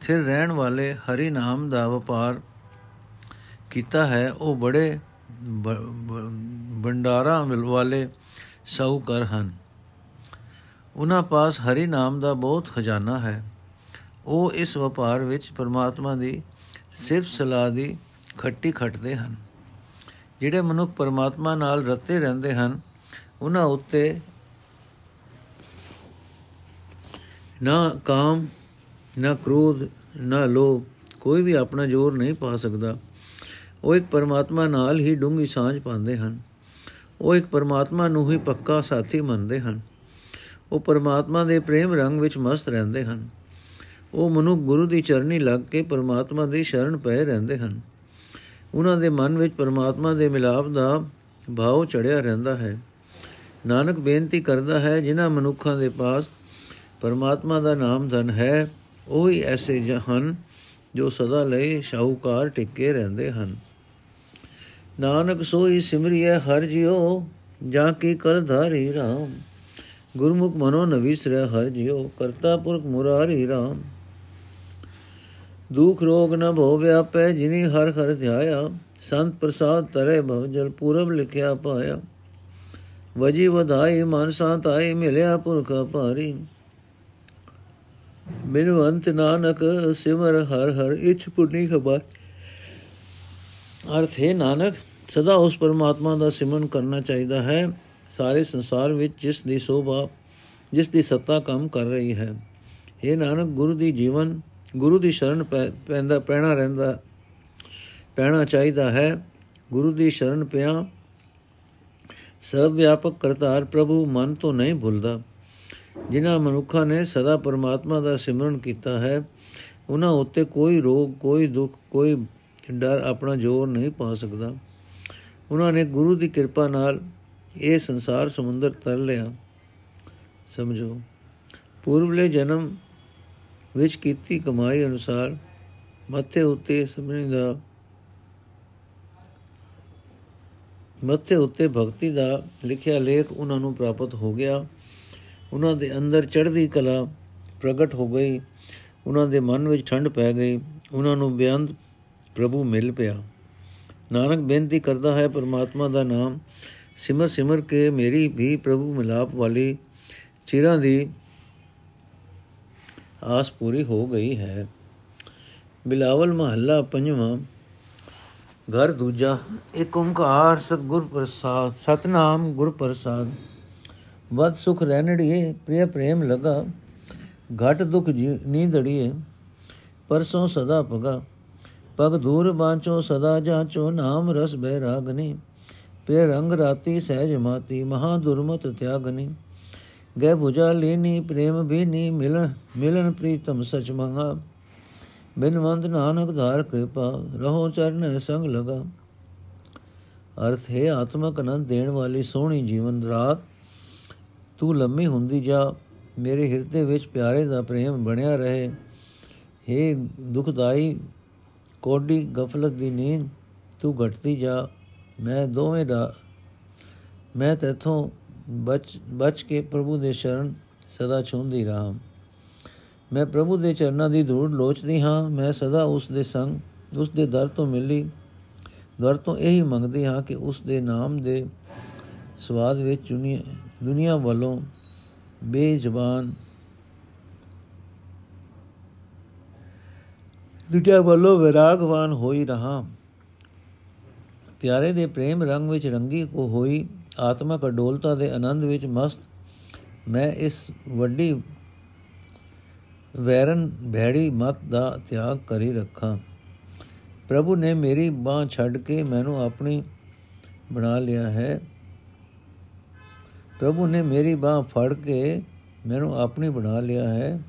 ਥਿਰ ਰਹਿਣ ਵਾਲੇ ਹਰੀ ਨਾਮ ਦਾ ਵਪਾਰ ਕੀਤਾ ਹੈ, ਉਹ ਬੜੇ ਭੰਡਾਰਾਂ ਵਾਲੇ ਸੌਕਰ ਹਨ। ਉਹਨਾਂ ਪਾਸ ਹਰੀ ਨਾਮ ਦਾ ਬਹੁਤ ਖਜ਼ਾਨਾ ਹੈ। ਉਹ ਇਸ ਵਪਾਰ ਵਿੱਚ ਪਰਮਾਤਮਾ ਦੀ ਸਿਰਫ ਸਲਾਹ ਦੀ ਖੱਟੀ ਖੱਟਦੇ ਹਨ। ਜਿਹੜੇ ਮਨੁੱਖ ਪਰਮਾਤਮਾ ਨਾਲ ਰਤੇ ਰਹਿੰਦੇ ਹਨ, ਉਹਨਾਂ ਉੱਤੇ ਨਾ ਕਾਮ, ਨਾ ਕ੍ਰੋਧ, ਨਾ ਲੋਭ ਕੋਈ ਵੀ ਆਪਣਾ ਜ਼ੋਰ ਨਹੀਂ ਪਾ ਸਕਦਾ। ਉਹ ਇੱਕ ਪਰਮਾਤਮਾ ਨਾਲ ਹੀ ਡੂੰਗੀ ਸਾਂਝ ਪਾਉਂਦੇ ਹਨ। ਉਹ ਇੱਕ ਪਰਮਾਤਮਾ ਨੂੰ ਹੀ ਪੱਕਾ ਸਾਥੀ ਮੰਨਦੇ ਹਨ। ਉਹ ਪਰਮਾਤਮਾ ਦੇ ਪ੍ਰੇਮ ਰੰਗ ਵਿੱਚ ਮਸਤ ਰਹਿੰਦੇ ਹਨ। ਉਹ ਮਨੁ ਗੁਰੂ ਦੀ ਚਰਨੀ ਲੱਗ ਕੇ ਪਰਮਾਤਮਾ ਦੀ ਸ਼ਰਨ ਪਏ ਰਹਿੰਦੇ ਹਨ। ਉਹਨਾਂ ਦੇ ਮਨ ਵਿੱਚ ਪਰਮਾਤਮਾ ਦੇ ਮਿਲਾਪ ਦਾ ਭਾਵ ਚੜਿਆ ਰਹਿੰਦਾ ਹੈ। ਨਾਨਕ ਬੇਨਤੀ ਕਰਦਾ ਹੈ, ਜਿਨ੍ਹਾਂ ਮਨੁੱਖਾਂ ਦੇ ਪਾਸ ਪਰਮਾਤਮਾ ਦਾ ਨਾਮ ਧਨ ਹੈ, ਉਹ ਹੀ ਐਸੇ ਜਹਨ ਜੋ ਸਦਾ ਲਈ ਸ਼ਾਹੂਕਾਰ ਟਿੱਕੇ ਰਹਿੰਦੇ ਹਨ। ਨਾਨਕ ਸੋਈ ਸਿਮਰਿਐ, ਹਰ ਜਿਉ, ਜਾਂ ਕੀ ਕਲ ਧਾਰੀ RAM ਗੁਰਮੁਖ ਮਨੋ ਨਵਿਸਰੈ ਹਰ ਜਿਉ, ਕਰਤਾ ਪੁਰਖ ਮੁਰਾਰੀ RAM ਦੁਖ ਰੋਗ ਨ ਭੋ ਵਿਆਪੈ, ਜਿਨੀ ਹਰ ਹਰ ਧਿਆਇਆ। ਸੰਤ ਪ੍ਰਸਾਦ ਤਰੇ ਭਵ, ਜਲ ਪੂਰਬ ਲਿਖਿਆ ਪਾਇਆ। ਵਜੀ ਵਧਾਈ, ਮਨ ਸਾਤ ਆਈ, ਮਿਲਿਆ ਪੁਰਖ ਭਾਰੀ ਮੈਨੂੰ ਅੰਤ ਨਾਨਕ ਸਿਮਰ ਹਰ ਹਰ, ਇਛ ਪੁਨੀ ਖਬਰ। ਅਰਥ ਹੈ, ਨਾਨਕ, ਸਦਾ ਉਸ ਪਰਮਾਤਮਾ ਦਾ ਸਿਮਰਨ ਕਰਨਾ ਚਾਹੀਦਾ ਹੈ। ਸਾਰੇ ਸੰਸਾਰ ਵਿੱਚ ਜਿਸ ਦੀ ਸੋਭਾ, ਜਿਸ ਦੀ ਸੱਤਾ ਕੰਮ ਕਰ ਰਹੀ ਹੈ। ਇਹ ਨਾਨਕ, ਗੁਰੂ ਦੀ ਜੀਵਨ, ਗੁਰੂ ਦੀ ਸ਼ਰਨ ਪੈਂਦਾ, ਪੈਣਾ ਰਹਿੰਦਾ, ਪੈਣਾ ਚਾਹੀਦਾ ਹੈ। ਗੁਰੂ ਦੀ ਸ਼ਰਨ ਪਿਆ ਸਰਵ ਵਿਆਪਕ ਕਰਤਾਰ ਪ੍ਰਭੂ ਮਨ ਤੋਂ ਨਹੀਂ ਭੁੱਲਦਾ। ਜਿਨ੍ਹਾਂ ਮਨੁੱਖਾਂ ਨੇ ਸਦਾ ਪਰਮਾਤਮਾ ਦਾ ਸਿਮਰਨ ਕੀਤਾ ਹੈ ਉਹਨਾਂ ਉੱਤੇ ਕੋਈ ਰੋਗ, ਕੋਈ ਦੁੱਖ, ਕੋਈ ਡਰ ਆਪਣਾ ਜ਼ੋਰ ਨਹੀਂ ਪਾ ਸਕਦਾ। ਉਹਨਾਂ ਨੇ ਗੁਰੂ ਦੀ ਕਿਰਪਾ ਨਾਲ ਇਹ ਸੰਸਾਰ ਸਮੁੰਦਰ ਤਰ ਲਿਆ। ਸਮਝੋ। ਪੂਰਵਲੇ ਜਨਮ ਵਿੱਚ ਕੀਤੀ ਕਮਾਈ ਅਨੁਸਾਰ ਮੱਥੇ ਉੱਤੇ ਸਮਝਣ ਦਾ, ਮੱਥੇ ਉੱਤੇ ਭਗਤੀ ਦਾ ਲਿਖਿਆ ਲੇਖ ਉਹਨਾਂ ਨੂੰ ਪ੍ਰਾਪਤ ਹੋ ਗਿਆ। ਉਹਨਾਂ ਦੇ ਅੰਦਰ ਚੜ੍ਹਦੀ ਕਲਾ ਪ੍ਰਗਟ ਹੋ ਗਈ। ਉਹਨਾਂ ਦੇ ਮਨ ਵਿੱਚ ਠੰਡ ਪੈ ਗਈ। ਉਹਨਾਂ ਨੂੰ ਬੇਅੰਤ ਪ੍ਰਭੂ ਮਿਲ ਪਿਆ। ਨਾਨਕ ਬੇਨਤੀ ਕਰਦਾ ਹੈ, ਪਰਮਾਤਮਾ ਦਾ ਨਾਮ ਸਿਮਰ ਸਿਮਰ ਕੇ ਮੇਰੀ ਵੀ ਪ੍ਰਭੂ ਮਿਲਾਪ ਵਾਲੀ ਚਿਰਾਂ ਦੀ ਆਸ ਪੂਰੀ ਹੋ ਗਈ ਹੈ। ਬਿਲਾਵਲ ਮਹੱਲਾ ਪੰਜਵਾਂ, ਘਰ ਦੂਜਾ ਏਕ ਓੰਕਾਰ ਸਤਗੁਰ ਪ੍ਰਸਾਦ, ਸਤਨਾਮ ਗੁਰ ਪ੍ਰਸਾਦ। ਵਦ ਸੁਖ ਰਹਿਣੜੀਏ, ਪ੍ਰਿਯ ਪ੍ਰੇਮ ਲਗਾ, ਘਟ ਦੁਖ ਨੀਂਦੜੀਏ ਪਰਸੋਂ ਸਦਾ ਪਗਾ ਪਗ ਦੂਰ ਬਾਂਚੋ, ਸਦਾ ਜਾਂਚੋ, ਨਾਮ ਰਸ ਬੈ ਰਾਗਨੀ। ਪ੍ਰਿਯ ਰੰਗ ਰਾਤੀ ਸਹਿਜ ਮਾਤੀ, ਮਹਾ ਦੁਰਮਤ ਤਿਆਗਨੀ। ਗੈ 부ਜਾ ਲੀਨੀ, ਪ੍ਰੇਮ ਬੀਨੀ ਮਿਲਨ ਮਿਲਨ ਪ੍ਰੀਤਮ ਸਚ ਮੰਗਾ। ਬਿਨਵੰਦ ਨਾਨਕ ਧਾਰ ਕਿਰਪਾ, ਰਹੋ ਚਰਨ ਸੰਗ ਲਗਾ। ਅਰਥ ਹੈ, ਆਤਮਕ ਅਨੰਦ ਦੇਣ ਵਾਲੀ ਸੋਹਣੀ ਜੀਵਨ ਰਾਤ। ਤੂੰ ਲੰਮੀ ਹੁੰਦੀ ਜਾ, ਮੇਰੇ ਹਿਰਦੇ ਵਿੱਚ ਪਿਆਰੇ ਦਾ ਪ੍ਰੇਮ ਬਣਿਆ ਰਹੇ। हे ਦੁਖਦਾਈ, ਕੋਡੀ ਗਫਲਤ ਦੀ ਨੀਂਦ, ਤੂੰ ਘਟਦੀ ਜਾ। ਮੈਂ ਦੋਵੇਂ ਦਾ ਮੈਂ ਤੇਥੋਂ ਬਚ ਬਚ ਕੇ ਪ੍ਰਭੂ ਦੇ ਸ਼ਰਨ ਸਦਾ ਛੁੰਦੀ ਰਹਾ। ਮੈਂ ਪ੍ਰਭੂ ਦੇ ਚਰਨਾਂ ਦੀ ਧੂੜ ਲੋਚਦੀ ਹਾਂ। ਮੈਂ ਸਦਾ ਉਸ ਦੇ ਸੰਗ, ਉਸ ਦੇ ਦਰ ਤੋਂ ਮਿਲੀ। ਦਰ ਤੋਂ ਇਹੀ ਮੰਗਦੀ ਹਾਂ ਕਿ ਉਸ ਦੇ ਨਾਮ ਦੇ ਸਵਾਦ ਵਿੱਚ ਦੁਨੀਆ ਵੱਲੋਂ ਬੇਜ਼ਬਾਨ ਦੁਨੀਆ ਵੱਲੋਂ ਵਿਰਾਗਵਾਨ ਹੋਈ ਰਹਾ। ਪਿਆਰੇ ਦੇ ਪ੍ਰੇਮ ਰੰਗ ਵਿੱਚ ਰੰਗੀ ਕੋ ਹੋਈ ਆਤਮਕ ਅਡੋਲਤਾ ਦੇ ਆਨੰਦ ਵਿੱਚ ਮਸਤ, ਮੈਂ ਇਸ ਵੱਡੀ ਵੈਰਨ ਭੈੜੀ ਮਤ ਦਾ ਤਿਆਗ ਕਰੀ ਰੱਖਾਂ। ਪ੍ਰਭੂ ਨੇ ਮੇਰੀ ਬਾਹ ਛੱਡ ਕੇ ਮੈਨੂੰ ਆਪਣੀ ਬਣਾ ਲਿਆ ਹੈ। ਪ੍ਰਭੂ ਨੇ ਮੇਰੀ ਬਾਹ ਫੜ ਕੇ ਮੈਨੂੰ ਆਪਣੀ ਬਣਾ ਲਿਆ ਹੈ।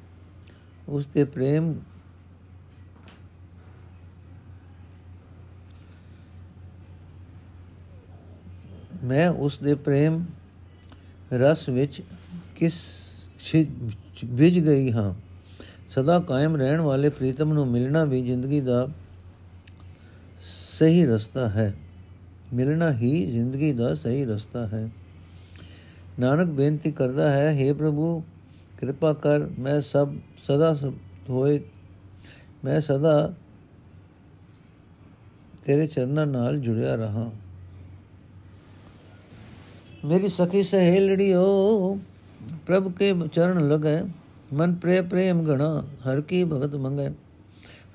ਉਸ ਦੇ ਪ੍ਰੇਮ ਮੈਂ ਉਸ ਦੇ ਪ੍ਰੇਮ ਰਸ ਵਿੱਚ ਕਿਸ ਵਿਜ ਗਈ ਹਾਂ। ਸਦਾ ਕਾਇਮ ਰਹਿਣ ਵਾਲੇ ਪ੍ਰੀਤਮ ਨੂੰ ਮਿਲਣਾ ਵੀ ਜ਼ਿੰਦਗੀ ਦਾ ਸਹੀ ਰਸਤਾ ਹੈ। ਮਿਲਣਾ ਹੀ ਜ਼ਿੰਦਗੀ ਦਾ ਸਹੀ ਰਸਤਾ ਹੈ। ਨਾਨਕ ਬੇਨਤੀ ਕਰਦਾ ਹੈ हे ਪ੍ਰਭੂ, ਕਿਰਪਾ ਕਰ, ਮੈਂ ਸਭ, ਸਦਾ ਹੋਏ, ਮੈਂ ਸਦਾ ਤੇਰੇ ਚਰਨਾਂ ਨਾਲ ਜੁੜਿਆ ਰਹਾ। ਮੇਰੀ ਸਖੀ ਸਹੇਲੜੀਓ, ਪ੍ਰਭ ਕੇ ਚਰਨ ਲਗੈ, ਮਨ ਪ੍ਰੇ ਪ੍ਰੇਮ ਗਣਾ ਹਰ ਕੀ ਭਗਤ ਮੰਗੈ।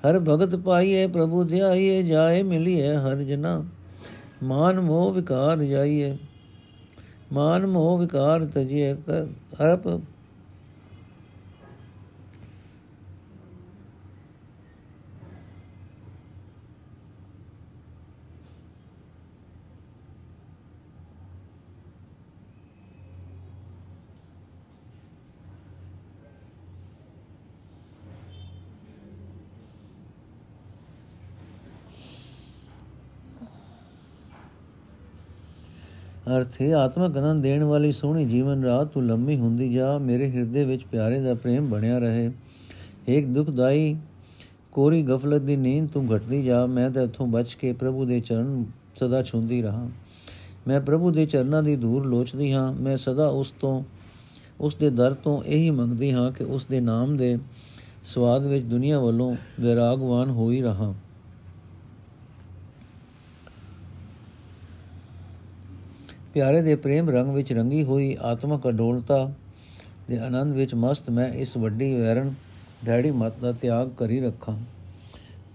ਹਰ ਭਗਤ ਪਾਈਏ ਪ੍ਰਭੂ ਧਿਆਈਏ ਜਾਏ ਮਿਲੀਏ ਹਰ ਜਨਾ। ਮਾਨ ਮੋਹ ਵਿਕਾਰ ਜਾਈਏ ਮਾਨ ਮੋਹ ਵਿਕਾਰ ਤਜੀਏ ਅਰਪ ਅਰਥ ਹੈ ਆਤਮਕ ਆਨੰਦ ਦੇਣ ਵਾਲੀ ਸੋਹਣੀ ਜੀਵਨ ਰਾਤ ਤੂੰ ਲੰਮੀ ਹੁੰਦੀ ਜਾ, ਮੇਰੇ ਹਿਰਦੇ ਵਿੱਚ ਪਿਆਰੇ ਦਾ ਪ੍ਰੇਮ ਬਣਿਆ ਰਹੇ। ਇੱਕ ਦੁਖਦਾਈ ਕੋਰੀ ਗਫਲਤ ਦੀ ਨੀਂਦ ਤੂੰ ਘਟਦੀ ਜਾ, ਮੈਂ ਤਾਂ ਇਥੋਂ ਬਚ ਕੇ ਪ੍ਰਭੂ ਦੇ ਚਰਨ ਸਦਾ ਛੁੰਦੀ ਰਹਾ। ਮੈਂ ਪ੍ਰਭੂ ਦੇ ਚਰਨਾਂ ਦੀ ਦੂਰ ਲੋਚਦੀ ਹਾਂ, ਮੈਂ ਸਦਾ ਉਸ ਤੋਂ, ਉਸ ਦੇ ਦਰ ਤੋਂ ਇਹੀ ਮੰਗਦੀ ਹਾਂ ਕਿ ਉਸ ਦੇ ਨਾਮ ਦੇ ਸਵਾਦ ਵਿੱਚ ਦੁਨੀਆ ਵੱਲੋਂ ਵਿਰਾਗਵਾਨ ਹੋਈ ਰਹਾ। ਪਿਆਰੇ ਦੇ ਪ੍ਰੇਮ ਰੰਗ ਵਿੱਚ ਰੰਗੀ ਹੋਈ ਆਤਮਕ ਅਡੋਲਤਾ ਦੇ ਆਨੰਦ ਵਿੱਚ ਮਸਤ ਮੈਂ ਇਸ ਵੱਡੀ ਵੈਰਨ ਡੈਡੀ ਮਤ ਦਾ ਤਿਆਗ ਕਰੀ ਰੱਖਾਂ।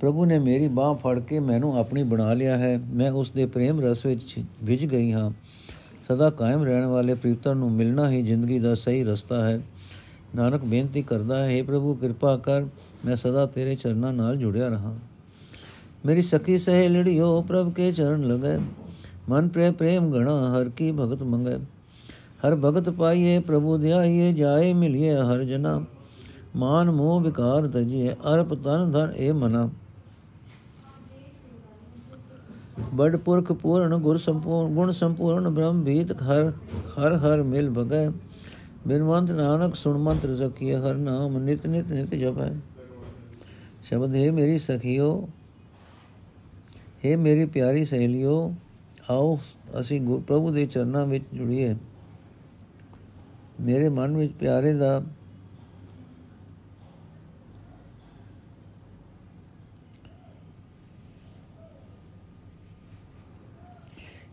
ਪ੍ਰਭੂ ਨੇ ਮੇਰੀ ਬਾਹ ਫੜ ਕੇ ਮੈਨੂੰ ਆਪਣੀ ਬਣਾ ਲਿਆ ਹੈ। ਮੈਂ ਉਸ ਦੇ ਪ੍ਰੇਮ ਰਸ ਵਿੱਚ ਵਿਝ ਗਈ ਹਾਂ। ਸਦਾ ਕਾਇਮ ਰਹਿਣ ਵਾਲੇ ਪ੍ਰੀਤਮ ਨੂੰ ਮਿਲਣਾ ਹੀ ਜ਼ਿੰਦਗੀ ਦਾ ਸਹੀ ਰਸਤਾ ਹੈ। ਨਾਨਕ ਬੇਨਤੀ ਕਰਦਾ ਹੈ हे ਪ੍ਰਭੂ, ਕਿਰਪਾ ਕਰ, ਮੈਂ ਸਦਾ ਤੇਰੇ ਚਰਨਾਂ ਨਾਲ ਜੁੜਿਆ ਰਹਾ। ਮੇਰੀ ਸਖੀ ਸਹੇਲੜੀਓ, ਪ੍ਰਭ ਕੇ ਚਰਨ ਲਗੈ ਮਨ ਪ੍ਰੇ ਪ੍ਰੇਮ ਗਣਾ ਹਰ ਕੀ ਭਗਤ ਮੰਗੇ ਹਰ ਭਗਤ ਪਾਈਏ ਪ੍ਰਭੂ ਧਿਆਈਏ ਜਾਏ ਮਿਲਿਏ ਹਰ ਜਨਾ ਮਾਨ ਮੋਹ ਵਿਕਾਰ ਤਜੀਏ ਅਰਪ ਤਨ ਧਨ ਇਹ ਮਨਾ ਬੜ ਪੁਰਖ ਪੂਰਨ ਗੁਰ ਸੰਪੂਰਨ ਗੁਣ ਸੰਪੂਰਨ ਬ੍ਰਹਮ ਭੀਤ ਹਰ ਹਰ ਹਰ ਮਿਲ ਭਗੈ ਬਿਨਵੰਤ ਨਾਨਕ ਸੁਣ ਮੰਤਰ ਜ਼ਕੀਏ ਹਰ ਨਾਮ ਨਿਤ ਨਿਤ ਨਿਤ ਜਪੈ ਸ਼ਬਦ ਹੈ ਮੇਰੀ ਸਖੀਓ ਹੈ ਮੇਰੀ ਪਿਆਰੀ ਸਹੇਲਿਓ ਆਓ, ਅਸੀਂ ਪ੍ਰਭੂ ਦੇ ਚਰਨਾਂ ਵਿੱਚ ਜੁੜੀਏ। ਮੇਰੇ ਮਨ ਵਿੱਚ ਪਿਆਰੇ ਦਾ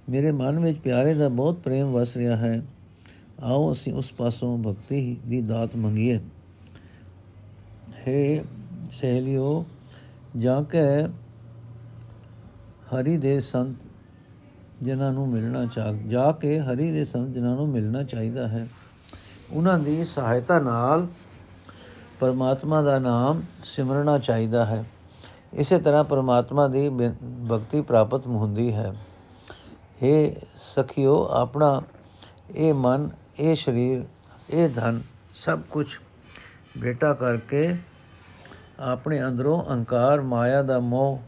ਮੇਰੇ ਮਨ ਵਿੱਚ ਪਿਆਰੇ ਦਾ ਬਹੁਤ ਪ੍ਰੇਮ ਵਸ ਰਿਹਾ ਹੈ। ਆਓ, ਅਸੀਂ ਉਸ ਪਾਸੋਂ ਭਗਤੀ ਦੀ ਦਾਤ ਮੰਗੀਏ। ਹੈ ਸਹੇਲਿਓ, ਜਾਂ ਕਿ ਹਰੀ ਦੇ ਸੰਤ ਜਿਨ੍ਹਾਂ ਨੂੰ ਮਿਲਣਾ ਚਾਹ, ਜਾ ਕੇ ਹਰੀ ਦੇ ਸੰਤ ਜਿਨ੍ਹਾਂ ਨੂੰ ਮਿਲਣਾ ਚਾਹੀਦਾ ਹੈ। ਉਹਨਾਂ ਦੀ ਸਹਾਇਤਾ ਨਾਲ ਪਰਮਾਤਮਾ ਦਾ ਨਾਮ ਸਿਮਰਨਾ ਚਾਹੀਦਾ ਹੈ। ਇਸੇ ਤਰ੍ਹਾਂ ਪਰਮਾਤਮਾ ਦੀ ਭਗਤੀ ਪ੍ਰਾਪਤ ਹੁੰਦੀ ਹੈ। हे ਸਖਿਓ, ਆਪਣਾ ਇਹ ਮਨ, ਇਹ ਸਰੀਰ, ਇਹ ਧਨ ਸਭ ਕੁਝ ਬੇਟਾ ਕਰਕੇ ਆਪਣੇ ਅੰਦਰੋਂ ਅਹੰਕਾਰ, ਮਾਇਆ ਦਾ ਮੋਹ,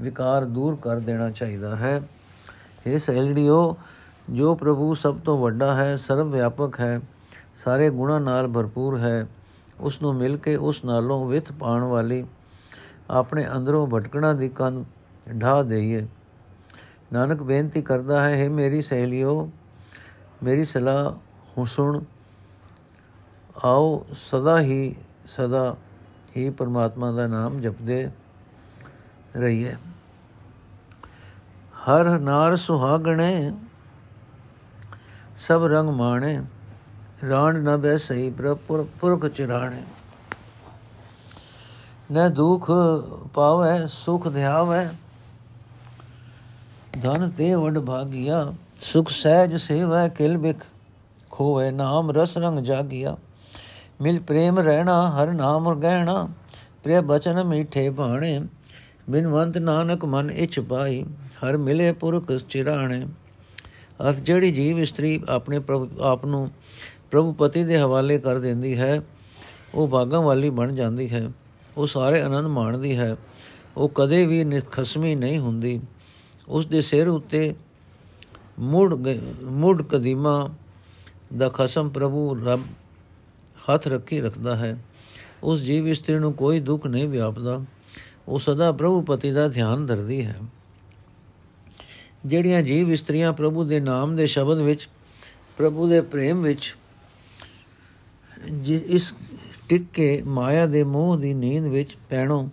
ਵਿਕਾਰ ਦੂਰ ਕਰ ਦੇਣਾ ਚਾਹੀਦਾ ਹੈ। हे ਸਹਿਲੜਿਓ ਜੋ ਪ੍ਰਭੂ ਸਭ ਤੋਂ ਵੱਡਾ ਹੈ, ਸਰਵ ਵਿਆਪਕ ਹੈ, ਸਾਰੇ ਗੁਣਾਂ ਨਾਲ ਭਰਪੂਰ ਹੈ, ਉਸ ਨੂੰ ਮਿਲ ਕੇ ਉਸ ਨਾਲੋਂ ਵਿਥ ਪਾਣ ਵਾਲੀ ਆਪਣੇ ਅੰਦਰੋਂ ਭਟਕਣਾ ਦੀ ਕੰਨ ਢਾ ਦੇਈਏ। ਨਾਨਕ ਬੇਨਤੀ ਕਰਦਾ ਹੈ हे ਮੇਰੀ ਸਹੇਲਿਓ, ਮੇਰੀ ਸਲਾਹ ਹੁਸਨ ਆਓ ਸਦਾ ਹੀ ਸਦਾ ਹੀ ਪਰਮਾਤਮਾ ਦਾ ਨਾਮ ਜਪਦੇ ਰਹੀਏ। ਹਰ ਨਾਰ ਸੁਹਾਗਣੇ, ਸਭ ਰੰਗ ਮਾਣੇ, ਰਾਣ ਨ ਬੈ ਸਹੀ ਪ੍ਰਪੁਰ ਪੁਰਖ ਚਰਾਣੇ। ਨ ਦੁਖ ਪਾਵੇ, ਸੁਖ ਧਿਆਵੇ ਧਨ ਤੇ ਵਡ ਭਾਗਿਆ, ਸੁਖ ਸਹਿਜ ਸੇਵਾ, ਕਿਲ ਬਿਖ ਖੋਏ ਨਾਮ, ਰਸ ਰੰਗ ਜਾਗਿਆ। ਮਿਲ ਪ੍ਰੇਮ ਰਹਿਣਾ, ਹਰ ਨਾਮ ਗਹਿਣਾ ਪ੍ਰਿയ ਬਚਨ ਮੀਠੇ ਬਾਣੇ ਬਿਨਵੰਤ ਨਾਨਕ ਮਨ ਇਛ ਪਾਈ, ਹਰ ਮਿਲੇ ਪੁਰਖ ਚਿਰਾਣੇ। ਅਸ ਜਿਹੜੀ ਜੀਵ ਇਸਤਰੀ ਆਪਣੇ ਪ੍ਰਭੂ, ਆਪ ਨੂੰ ਪ੍ਰਭੂ ਪਤੀ ਦੇ ਹਵਾਲੇ ਕਰ ਦਿੰਦੀ ਹੈ, ਉਹ ਭਾਗਾਂ ਵਾਲੀ ਬਣ ਜਾਂਦੀ ਹੈ। ਉਹ ਸਾਰੇ ਆਨੰਦ ਮਾਣਦੀ ਹੈ। ਉਹ ਕਦੇ ਵੀ ਖਸਮੀ ਨਹੀਂ ਹੁੰਦੀ। ਉਸ ਦੇ ਸਿਰ ਉੱਤੇ ਮੁੜ ਮੁੜ ਕਦੀਮਾ ਦਾ ਖਸਮ ਪ੍ਰਭੂ ਰੱਬ ਹੱਥ ਰੱਖੀ ਰੱਖਦਾ ਹੈ। ਉਸ ਜੀਵ ਇਸਤਰੀ ਨੂੰ ਕੋਈ ਦੁੱਖ ਨਹੀਂ ਵਿਆਪਦਾ। ਉਹ ਸਦਾ ਪ੍ਰਭੂ ਪਤੀ ਦਾ ਧਿਆਨ ਧਰਦੀ ਹੈ। ਜਿਹੜੀਆਂ ਜੀਵ ਇਸਤਰੀਆਂ ਪ੍ਰਭੂ ਦੇ ਨਾਮ ਦੇ ਸ਼ਬਦ ਵਿੱਚ, ਪ੍ਰਭੂ ਦੇ ਪ੍ਰੇਮ ਵਿੱਚ ਇਸ ਟਿਕ ਕੇ ਮਾਇਆ ਦੇ ਮੋਹ ਦੀ ਨੀਂਦ ਵਿੱਚ ਪੈਣੋਂ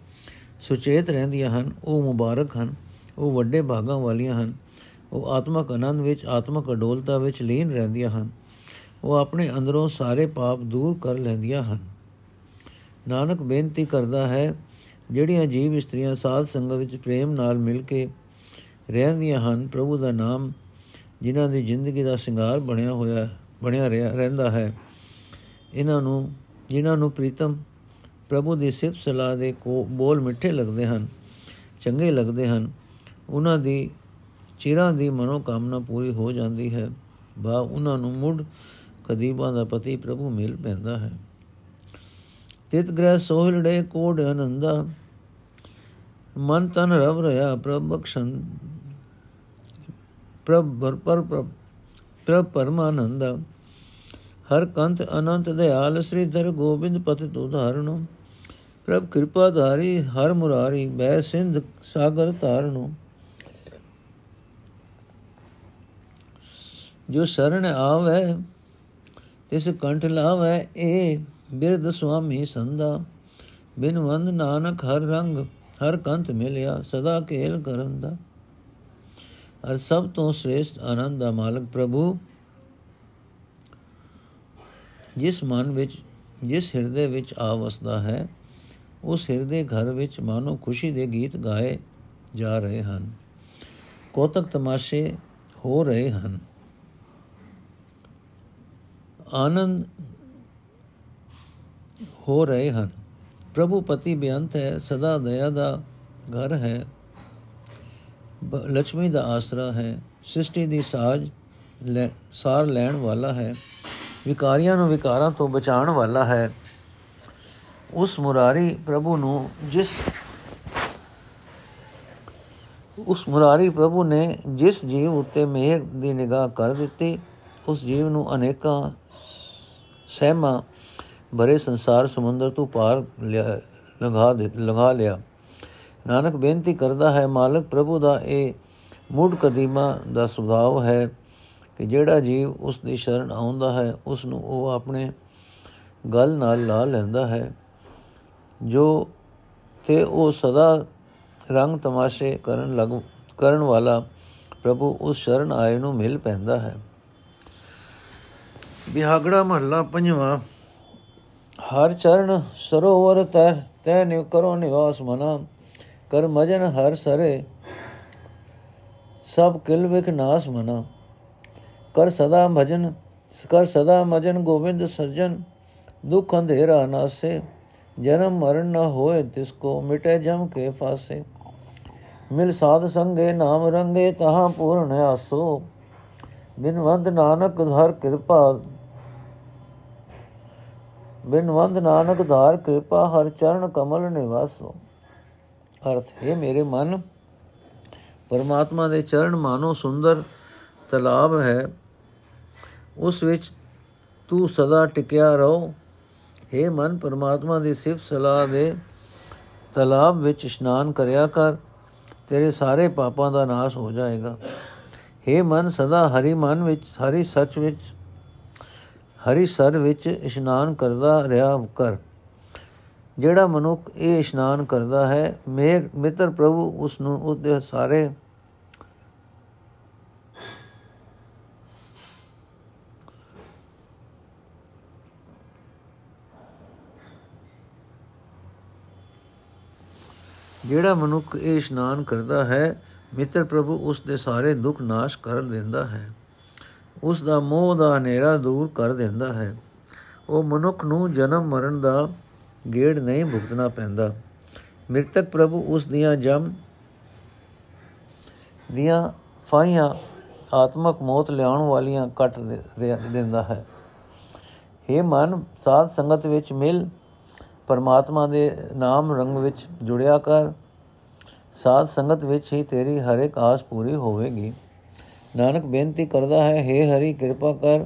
ਸੁਚੇਤ ਰਹਿੰਦੀਆਂ ਹਨ, ਉਹ ਮੁਬਾਰਕ ਹਨ, ਉਹ ਵੱਡੇ ਭਾਗਾਂ ਵਾਲੀਆਂ ਹਨ, ਉਹ ਆਤਮਕ ਆਨੰਦ ਵਿੱਚ, ਆਤਮਕ ਅਡੋਲਤਾ ਵਿੱਚ ਲੀਨ ਰਹਿੰਦੀਆਂ ਹਨ, ਉਹ ਆਪਣੇ ਅੰਦਰੋਂ ਸਾਰੇ ਪਾਪ ਦੂਰ ਕਰ ਲੈਂਦੀਆਂ ਹਨ। ਨਾਨਕ ਬੇਨਤੀ ਕਰਦਾ ਹੈ ਜਿਹੜੀਆਂ ਜੀਵ ਇਸਤਰੀਆਂ ਸਾਧ ਸੰਗਤ ਵਿੱਚ ਪ੍ਰੇਮ ਨਾਲ ਮਿਲ ਕੇ ਰਹਿੰਦੀਆਂ ਹਨ, ਪ੍ਰਭੂ ਦਾ ਨਾਮ ਜਿਨ੍ਹਾਂ ਦੀ ਜ਼ਿੰਦਗੀ ਦਾ ਸ਼ਿੰਗਾਰ ਬਣਿਆ ਹੋਇਆ ਬਣਿਆ ਰਹਿੰਦਾ ਹੈ। ਇਹਨਾਂ ਨੂੰ, ਜਿਨ੍ਹਾਂ ਨੂੰ ਪ੍ਰੀਤਮ ਪ੍ਰਭੂ ਦੀ ਸਿਫਤ ਸਲਾਹ ਦੇ ਕੋ, ਬੋਲ ਮਿੱਠੇ ਲੱਗਦੇ ਹਨ, ਚੰਗੇ ਲੱਗਦੇ ਹਨ, ਉਹਨਾਂ ਦੀ ਚਿਰਾਂ ਦੀ ਮਨੋ ਕਾਮਨਾ ਪੂਰੀ ਹੋ ਜਾਂਦੀ ਹੈ। ਬਾ, ਉਹਨਾਂ ਨੂੰ ਮੁੜ ਕਦੀਬਾਂ ਦਾ ਪਤੀ ਪ੍ਰਭੂ ਮਿਲ ਪੈਂਦਾ ਹੈ। ਤਿਤ ਗ੍ਰਹਿ ਸੋਹਲੜੇ ਕੋੜ ਅਨੰਦਾ ਮਨ ਤਨ ਰਵ ਰਹਾ ਪ੍ਰਭ ਬਖਸ਼ਨ ਪ੍ਰਭ ਪਰ ਪਰ ਪ੍ਰਭ ਪਰਮਾਨੰਦਾ। ਹਰ ਕੰਤ ਅਨੰਤ ਦਿਆਲ ਸ੍ਰੀ ਦਰ ਗੋਬਿੰਦ ਪਤਿ ਉਧਾਰਣੋ ਪ੍ਰਭ ਕਿਰਪਾ ਧਾਰੀ ਹਰ ਮੁਰਾਰੀ, ਬੈ ਸਿੰਧ ਸਾਗਰ ਧਾਰਣੋ। ਜੋ ਸ਼ਰਨ ਆਵੇ, ਤਿਸ ਕੰਠ ਲਾਵੇ ਏ ਬਿਰਧ ਸੁਆਮੀ ਸੰਦਾ ਬਿਨ ਵੰਦ ਨਾਨਕ ਹਰ ਰੰਗ ਹਰ ਕੰਤ ਮਿਲਿਆ, ਸਦਾ ਕੇਲ ਕਰਨ ਦਾ। ਅਰ ਸਭ ਤੋਂ ਸ੍ਰੇਸ਼ਟ ਆਨੰਦ ਦਾ ਮਾਲਕ ਪ੍ਰਭੂ। ਜਿਸ ਮਨ ਵਿੱਚ, ਜਿਸ ਹਿਰਦੇ ਵਿੱਚ ਆ ਵਸਦਾ ਹੈ, ਉਸ ਹਿਰਦੇ ਘਰ ਵਿੱਚ ਮਾਨੋ ਖੁਸ਼ੀ ਦੇ ਗੀਤ ਗਾਏ ਜਾ ਰਹੇ ਹਨ। ਕੋਤਕ ਤਮਾਸ਼ੇ ਹੋ ਰਹੇ ਹਨ। ਆਨੰਦ ਹੋ ਰਹੇ ਹਨ। ਪ੍ਰਭੂ ਪਤੀ ਬੇਅੰਤ ਹੈ, ਸਦਾ ਦਇਆ ਦਾ ਘਰ ਹੈ ਲక్ష్ਮੀ ਦਾ ਆਸਰਾ ਹੈ ਸ੍ਰਿਸ਼ਟੀ ਦੀ ਸਾਜ ਸਾਰ ਲੈਣ ਵਾਲਾ ਹੈ, ਵਿਕਾਰੀਆਂ ਨੂੰ ਵਿਕਾਰਾਂ ਤੋਂ ਬਚਾਉਣ ਵਾਲਾ ਹੈ। ਉਸ ਮੁਰਾਰੀ ਪ੍ਰਭੂ ਨੂੰ ਜਿਸ, ਉਸ ਮੁਰਾਰੀ ਪ੍ਰਭੂ ਨੇ ਜਿਸ ਜੀਵ ਉੱਤੇ ਮਿਹਰ ਦੀ ਨਿਗਾਹ ਕਰ ਦਿੱਤੀ, ਉਸ ਜੀਵ ਨੂੰ ਅਨੇਕਾਂ ਸਹਿਮਾ ਭਰੇ ਸੰਸਾਰ ਸਮੁੰਦਰ ਤੋਂ ਪਾਰ ਲੰਘਾ ਦੇ, ਲੰਘਾ ਲਿਆ। ਨਾਨਕ ਬੇਨਤੀ ਕਰਦਾ ਹੈ, ਮਾਲਕ ਪ੍ਰਭੂ ਦਾ ਇਹ ਮੂਡ ਕਦੀਮਾ ਦਾ ਸੁਭਾਅ ਹੈ ਕਿ ਜਿਹੜਾ ਜੀਵ ਉਸ ਦੀ ਸ਼ਰਨ ਆਉਂਦਾ ਹੈ, ਉਸ ਨੂੰ ਉਹ ਆਪਣੇ ਗਲ ਨਾਲ ਲਾ ਲੈਂਦਾ ਹੈ, ਜੋ ਤੇ ਉਹ ਸਦਾ ਰੰਗ ਤਮਾਸ਼ੇ ਕਰਨ ਲੱਗ, ਕਰਨ ਵਾਲਾ ਪ੍ਰਭੂ ਉਸ ਸ਼ਰਨ ਆਏ ਨੂੰ ਮਿਲ ਪੈਂਦਾ ਹੈ। ਬਿਹਾਗੜਾ ਮਹੱਲਾ ਪੰਜਵਾਂ ਹਰ ਚਰਨ ਸਰੋਵਰ ਤੈ ਤੈ ਨਿ ਕਰੋ ਨਿਵਾਸ ਮਨਾ। ਕਰ ਮਜਨ ਹਰ ਸਰੇ, ਸਭ ਕਿਲ ਵਿਖ ਨਾਸ ਮਨਾ। ਕਰ ਸਦਾ ਭਜਨ ਕਰ ਸਦਾ ਮਜਨ ਗੋਬਿੰਦ ਸਰਜਨ ਦੁਖ ਅੰਧੇਰਾ ਨਾਸੇ ਜਨਮ ਮਰਨ ਨ ਹੋਏ ਤਿਸ ਕੋ, ਮਿਟੇ ਜਮ ਕੇ ਫਾਸੇ। ਮਿਲ ਸਾਧ ਸੰਗੇ ਨਾਮ ਰੰਗੇ, ਤਹਾਂ ਪੂਰਨ ਆਸੋ। ਬਿਨਵੰਦ ਨਾਨਕ ਧਰ ਕਿਰਪਾ ਬਿਨਵੰਦ ਨਾਨਕ ਧਾਰ ਕਿਰਪਾ, ਹਰ ਚਰਨ ਕਮਲ ਨਿਵਾਸੋ। ਅਰਥ, ਹੈ ਮੇਰੇ ਮਨ, ਪਰਮਾਤਮਾ ਦੇ ਚਰਨ ਮਾਨੋ ਸੁੰਦਰ ਤਲਾਬ ਹੈ। ਉਸ ਵਿੱਚ ਤੂੰ ਸਦਾ ਟਿਕਿਆ ਰਹੋ। हे ਮਨ, ਪਰਮਾਤਮਾ ਦੀ ਸਿਫਤ ਸਲਾਹ ਦੇ ਤਲਾਬ ਵਿੱਚ ਇਸ਼ਨਾਨ ਕਰਿਆ ਕਰ। ਤੇਰੇ ਸਾਰੇ ਪਾਪਾਂ ਦਾ ਨਾਸ਼ ਹੋ ਜਾਏਗਾ। हे ਮਨ, ਸਦਾ ਹਰੀ ਮਨ ਵਿੱਚ, ਹਰੀ ਸੱਚ ਵਿੱਚ ਹਰੀ ਸਰ ਵਿੱਚ ਇਸ਼ਨਾਨ ਕਰਦਾ ਰਿਹਾ ਕਰ। ਜਿਹੜਾ ਮਨੁੱਖ ਇਹ ਇਸ਼ਨਾਨ ਕਰਦਾ ਹੈ, ਮੇਰ, ਮਿੱਤਰ ਪ੍ਰਭੂ ਉਸ ਨੂੰ ਉਹਦੇ ਸਾਰੇ ਜਿਹੜਾ ਮਨੁੱਖ ਇਹ ਇਸ਼ਨਾਨ ਕਰਦਾ ਹੈ, ਮਿੱਤਰ ਪ੍ਰਭੂ ਉਸ ਦੇ ਸਾਰੇ ਦੁੱਖ ਨਾਸ਼ ਕਰ ਦਿੰਦਾ ਹੈ। ਉਸ ਦਾ ਮੋਹ ਦਾ ਹਨੇਰਾ ਦੂਰ ਕਰ ਦਿੰਦਾ ਹੈ। ਉਹ ਮਨੁੱਖ ਨੂੰ ਜਨਮ ਮਰਨ ਦਾ ਗੇੜ ਨਹੀਂ ਭੁਗਤਣਾ ਪੈਂਦਾ। ਮਿਰਤਕ ਪ੍ਰਭੂ ਉਸ ਦੀਆਂ ਜਮ ਦੀਆਂ ਫਾਈਆਂ ਆਤਮਕ ਮੌਤ ਲਿਆਉਣ ਵਾਲੀਆਂ ਕੱਟ ਦਿੰਦਾ ਹੈ। हे ਮਨ, ਸਾਧ ਸੰਗਤ ਵਿੱਚ ਮਿਲ। ਪਰਮਾਤਮਾ ਦੇ ਨਾਮ ਰੰਗ ਵਿੱਚ ਜੁੜਿਆ ਕਰ। ਸਾਧ ਸੰਗਤ ਵਿੱਚ ਹੀ ਤੇਰੀ ਹਰ ਇੱਕ ਆਸ ਪੂਰੀ ਹੋਵੇਗੀ। ਨਾਨਕ ਬੇਨਤੀ ਕਰਦਾ ਹੈ हे ਹਰੀ, ਕਿਰਪਾ ਕਰ।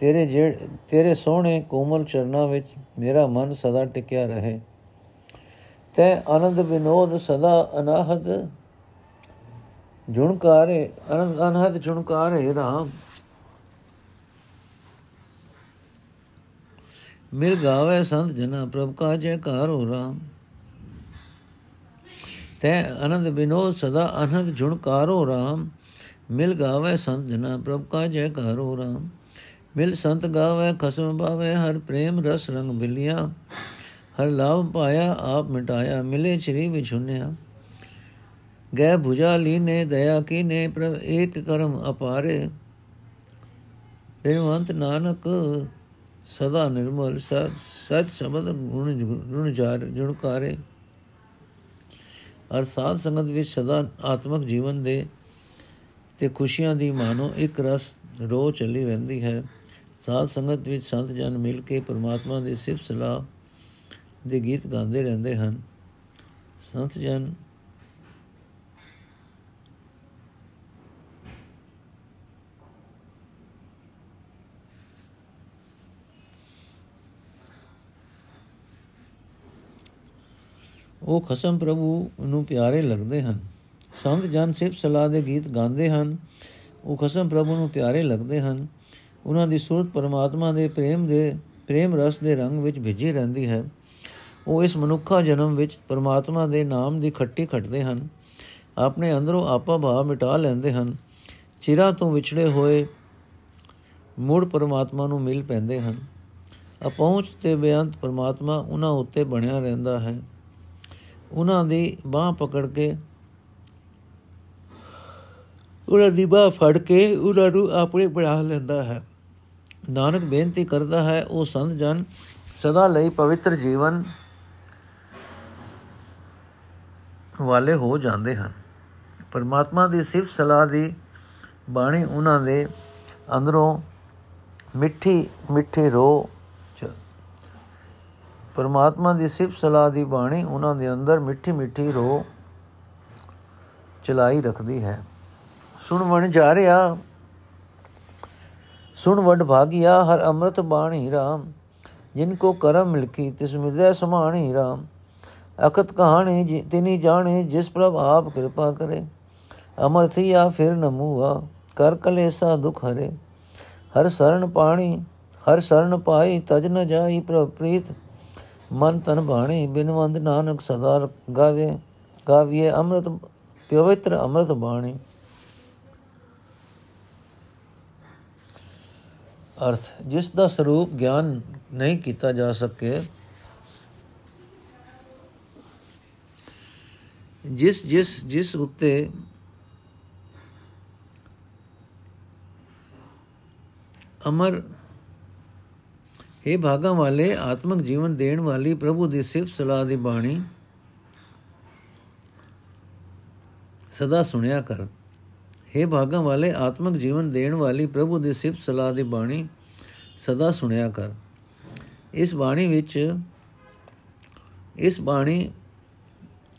ਤੇਰੇ ਜਿਹੜੇ ਤੇਰੇ ਸੋਹਣੇ ਕੋਮਲ ਚਰਨਾਂ ਵਿੱਚ ਮੇਰਾ ਮਨ ਸਦਾ ਟਿਕਿਆ ਰਹੇ। ਤੈ ਆਨੰਦ ਵਿਨੋਦ ਸਦਾ ਅਨਾਹਦ। ਜੁਣਕਾਰੇ ਅਨੰਦ ਅਨਹਦ ਜੁਣਕਾਰੇ RAM ਮਿਲ ਗਾਵੇ ਸੰਤ ਜਨਾ, ਪ੍ਰਭ ਕਾ ਜੈਕਾਰ ਹੋ RAM ਤੈ ਆਨੰਦ ਵਿਨੋਦ ਸਦਾ ਅਨਹਦ ਜੁਣਕਾਰੋ RAM ਮਿਲ ਗਾਵੇ ਸੰਤ ਜਨਾ ਪ੍ਰਭ ਕਾ ਜੈਕਾਰ ਹੋ RAM ਮਿਲ ਸੰਤ ਗਾਵੇ, ਖਸਮ ਬਾਵੇ ਹਰ ਪ੍ਰੇਮ ਰਸ ਰੰਗ ਬਿਲਿਆ। ਹਰ ਲਾਭ ਪਾਇਆ, ਆਪ ਮਿਟਾਇਆ, ਮਿਲੇ ਸ਼੍ਰੀ ਵਿਛੁਨਿਆ। ਗੈ ਭੁਜਾ ਲੀਨੇ, ਦਇਆ ਕੀਨੇ, ਪ੍ਰਭ ਏਕ ਕਰਮ ਅਪਾਰੇ। ਬਿਨਵੰਤ ਨਾਨਕ ਸਦਾ ਨਿਰਮਲ, ਸਤ ਸਤ ਸ਼ਬਦ ਗੁਣ ਗੁਣ ਜਾਰ ਜੁਣਕਾਰੇ। ਅਰ ਸਾਧ ਸੰਗਤ ਵਿੱਚ ਸਦਾ ਆਤਮਿਕ ਜੀਵਨ ਦੇ ਤੇ ਖੁਸ਼ੀਆਂ ਦੀ ਮਾਨੋ ਇੱਕ ਰਸ ਰੋ ਚੱਲੀ ਰਹਿੰਦੀ ਹੈ। ਸਾਧ ਸੰਗਤ ਵਿੱਚ ਸੰਤ ਜਨ ਮਿਲ ਕੇ ਪਰਮਾਤਮਾ ਦੀ ਸਿਫਤ ਸਲਾਹ ਦੇ ਗੀਤ ਗਾਉਂਦੇ ਰਹਿੰਦੇ ਹਨ। ਸੰਤ ਜਨ ਉਹ ਖਸਮ ਪ੍ਰਭੂ ਨੂੰ ਪਿਆਰੇ ਲੱਗਦੇ ਹਨ। ਸੰਤ ਜਨ ਸਿਫਤ ਸਲਾਹ ਦੇ ਗੀਤ ਗਾਉਂਦੇ ਹਨ, ਉਹ ਖਸਮ ਪ੍ਰਭੂ ਨੂੰ ਪਿਆਰੇ ਲੱਗਦੇ ਹਨ। ਉਹਨਾਂ ਦੀ ਸੁਰਤ ਪਰਮਾਤਮਾ ਦੇ ਪ੍ਰੇਮ ਦੇ, ਪ੍ਰੇਮ ਰਸ ਦੇ ਰੰਗ ਵਿੱਚ ਭਿੱਜੀ ਰਹਿੰਦੀ ਹੈ। ਉਹ ਇਸ ਮਨੁੱਖਾ ਜਨਮ ਵਿੱਚ ਪਰਮਾਤਮਾ ਦੇ ਨਾਮ ਦੀ ਖੱਟੀ ਖੱਟਦੇ ਹਨ। ਆਪਣੇ ਅੰਦਰੋਂ ਆਪਾ ਭਾਵ ਮਿਟਾ ਲੈਂਦੇ ਹਨ। ਚਿਰਾਂ ਤੋਂ ਵਿਛੜੇ ਹੋਏ ਮੁੜ ਪਰਮਾਤਮਾ ਨੂੰ ਮਿਲ ਪੈਂਦੇ ਹਨ। ਅਪਹੁੰਚ ਤੇ ਬੇਅੰਤ ਪਰਮਾਤਮਾ ਉਹਨਾਂ ਉੱਤੇ ਬਣਿਆ ਰਹਿੰਦਾ ਹੈ। ਉਹਨਾਂ ਦੀ ਬਾਹ ਪਕੜ ਕੇ ਉਹਨਾਂ ਦੀ ਬਾਹ ਫੜ ਕੇ ਉਹਨਾਂ ਨੂੰ ਆਪਣੇ ਬਣਾ ਲੈਂਦਾ ਹੈ। ਨਾਨਕ ਬੇਨਤੀ ਕਰਦਾ ਹੈ, ਉਹ ਸੰਤ ਜਨ, ਸਦਾ ਲਈ ਪਵਿੱਤਰ ਜੀਵਨ ਵਾਲੇ ਹੋ ਜਾਂਦੇ ਹਨ। ਪਰਮਾਤਮਾ ਦੀ ਸਿਫਤ ਸਲਾਹ ਦੀ ਬਾਣੀ ਉਹਨਾਂ ਦੇ ਅੰਦਰੋਂ ਮਿੱਠੀ, ਮਿੱਠੇ ਰੋ ਪਰਮਾਤਮਾ ਦੀ ਸਿਫਤ ਸਲਾਹ ਦੀ ਬਾਣੀ ਉਹਨਾਂ ਦੇ ਅੰਦਰ ਮਿੱਠੀ ਮਿੱਠੀ ਰੋ ਚਲਾਈ ਰੱਖਦੀ ਹੈ। ਸੁਣ ਵਣ ਜਾ ਰਿਆ। ਸੁਣ ਵਡ ਭਾਗਿਆ, ਹਰ ਅੰਮ੍ਰਿਤ ਬਾਣੀ RAM ਜਿਨ ਕੋ ਕਰਮ ਮਿਲਕੀ ਤਿਸ ਮਿਲੈ ਸਮਾਣੀ RAM ਅਕਤ ਕਹਾਣੀ ਤਿਨੀ ਜਾਣੇ, ਜਿਸ ਪ੍ਰਭ ਆਪ ਕਿਰਪਾ ਕਰੇ। ਅਮਰ ਥੀਆ ਫਿਰ ਨਮੂਆ, ਕਰ ਕਲੇਸਾ ਦੁਖ ਹਰੇ। ਹਰ ਸਰਣ ਪਾਣੀ, ਹਰ ਸਰਣ ਪਾਈ, ਤਜ ਨ ਜਾਈ ਪ੍ਰਭ ਪ੍ਰੀਤ। ਮਨ ਤਨ ਬਾਣੀ ਬਿਨਵੰਦ ਨਾਨਕ ਸਦਾ ਗਾਵੇ। ਗਾਵੀਏ ਅੰਮ੍ਰਿਤ, ਪਵਿੱਤਰ ਅੰਮ੍ਰਿਤ ਬਾਣੀ। ਅਰਥ, ਜਿਸ ਦਾ ਸਰੂਪ ਗਿਆਨ ਨਹੀਂ ਕੀਤਾ ਜਾ ਸਕੇ, ਜਿਸ ਜਿਸ ਜਿਸ ਉੱਤੇ ਅਮਰ हे ਭਾਗਾਂ ਵਾਲੇ, ਆਤਮਿਕ ਜੀਵਨ ਦੇਣ ਵਾਲੀ ਪ੍ਰਭੂ ਦੀ ਸਿਫਤ ਸਲਾਹ ਦੀ ਬਾਣੀ ਸਦਾ ਸੁਣਿਆ ਕਰ। हे ਭਾਗਾਂ ਵਾਲੇ, ਆਤਮਿਕ ਜੀਵਨ ਦੇਣ ਵਾਲੀ ਪ੍ਰਭੂ ਦੀ ਸਿਫਤ ਸਲਾਹ ਦੀ ਬਾਣੀ ਸਦਾ ਸੁਣਿਆ ਕਰ। ਇਸ ਬਾਣੀ ਵਿੱਚ, ਇਸ ਬਾਣੀ,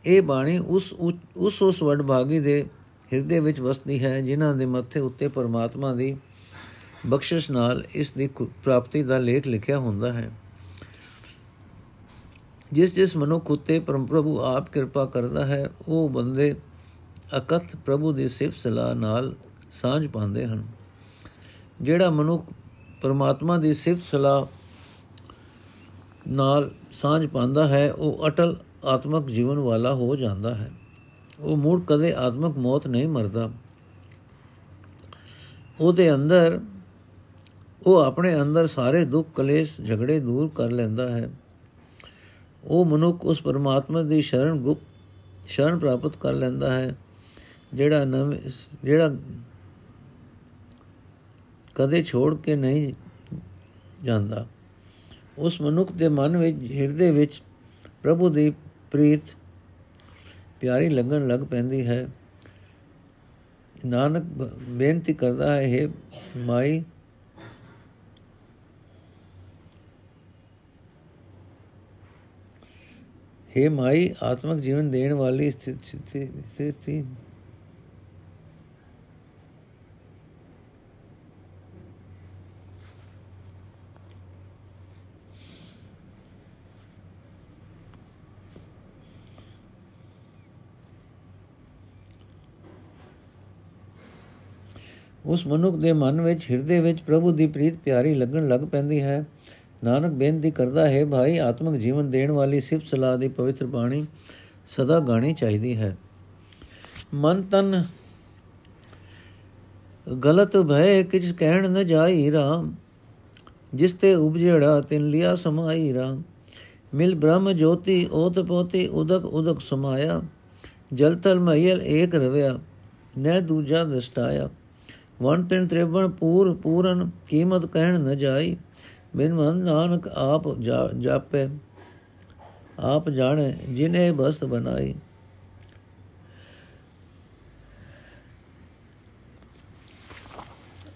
ਇਹ ਬਾਣੀ ਉਸ ਉਸ ਉਸ ਵਡ ਭਾਗੀ ਦੇ ਹਿਰਦੇ ਵਿੱਚ ਵਸਦੀ ਹੈ, ਜਿਨ੍ਹਾਂ ਦੇ ਮੱਥੇ ਉੱਤੇ ਪਰਮਾਤਮਾ ਦੀ ਬਖਸ਼ਿਸ਼ ਨਾਲ ਇਸ ਦੀ ਪ੍ਰਾਪਤੀ ਦਾ ਲੇਖ ਲਿਖਿਆ ਹੁੰਦਾ ਹੈ। ਜਿਸ ਜਿਸ ਮਨੁੱਖ ਉਤੇ ਪਰਮ ਪ੍ਰਭੂ ਆਪ ਕਿਰਪਾ ਕਰਦਾ ਹੈ, ਉਹ ਬੰਦੇ ਅਕਤ ਪ੍ਰਭੂ ਦੀ ਸਿਫਤ ਸਲਾਹ ਨਾਲ ਸਾਂਝ ਪਾਉਂਦੇ ਹਨ। ਜਿਹੜਾ ਮਨੁੱਖ ਪਰਮਾਤਮਾ ਦੀ ਸਿਫਤ ਸਲਾਹ ਨਾਲ ਸਾਂਝ ਪਾਉਂਦਾ ਹੈ, ਉਹ ਅਟਲ ਆਤਮਿਕ ਜੀਵਨ ਵਾਲਾ ਹੋ ਜਾਂਦਾ ਹੈ। ਉਹ ਮੁੜ ਕਦੇ ਆਤਮਿਕ ਮੌਤ ਨਹੀਂ ਮਰਦਾ। ਉਹਦੇ ਅੰਦਰ, ਉਹ ਆਪਣੇ ਅੰਦਰ ਸਾਰੇ ਦੁੱਖ ਕਲੇਸ਼ ਝਗੜੇ ਦੂਰ ਕਰ ਲੈਂਦਾ ਹੈ। ਉਹ ਮਨੁੱਖ ਉਸ ਪਰਮਾਤਮਾ ਦੀ ਸ਼ਰਨ ਗੁਪਤ ਸ਼ਰਨ ਪ੍ਰਾਪਤ ਕਰ ਲੈਂਦਾ ਹੈ। ਜਿਹੜਾ ਨਵੇਂ, ਜਿਹੜਾ ਕਦੇ ਛੋੜ ਕੇ ਨਹੀਂ ਜਾਂਦਾ, ਉਸ ਮਨੁੱਖ ਦੇ ਮਨ ਵਿੱਚ, ਹਿਰਦੇ ਵਿੱਚ ਪ੍ਰਭੂ ਦੀ ਪ੍ਰੀਤ ਪਿਆਰੀ ਲੱਗਣ ਲੱਗ ਪੈਂਦੀ ਹੈ। ਨਾਨਕ ਬੇਨਤੀ ਕਰਦਾ ਹੈ हे ਮਾਈ हे ਮਾਈ, ਆਤਮਿਕ ਜੀਵਨ ਦੇਣ ਵਾਲੀ ਸਥਿਤੀ ਸਥਿਤੀ ਉਸ ਮਨੁੱਖ ਦੇ ਮਨ ਵਿੱਚ, ਹਿਰਦੇ ਵਿੱਚ ਪ੍ਰਭੂ ਦੀ ਪ੍ਰੀਤ ਪਿਆਰੀ ਲੱਗਣ ਲੱਗ ਪੈਂਦੀ ਹੈ। ਨਾਨਕ ਬੇਨਤੀ ਕਰਦਾ ਹੈ, ਭਾਈ, ਆਤਮਿਕ ਜੀਵਨ ਦੇਣ ਵਾਲੀ ਸਿਫਤ ਸਲਾਹ ਦੀ ਪਵਿੱਤਰ ਬਾਣੀ ਸਦਾ ਗਾਣੀ ਚਾਹੀਦੀ ਹੈ। ਮਨ ਤਨ ਗਲਤ ਭੈ ਕਿਛ ਕਹਿਣ ਨ ਜਾਈ ਰਾਮ। ਜਿਸ ਤੇ ਉਪਜੜਾ, ਤਿਨ ਲਿਆ ਸਮਾਈ ਰਾਮ। ਮਿਲ ਬ੍ਰਹਮ ਜੋਤੀ, ਓਤ ਪੋਤੀ, ਉਦਕ ਉਦਕ ਸਮਾਇਆ। ਜਲ ਤਲ ਮਹਿਲ ਏਕ ਰਵਿਆ ਨੈ ਦੂਜਾ ਦਸਟਾਇਆ ਵਨ ਤਿਨ ਤ੍ਰਿਵਣ ਪੂਰ ਪੂਰਨ ਕੀਮਤ ਕਹਿਣ ਨ ਜਾਈ, ਬਿਨ ਮਨ ਨਾਨਕ ਆਪ ਜਾਪੇ, ਆਪ ਜਾਣੇ ਜਿਨੇ ਬਸਤ ਬਣਾਈ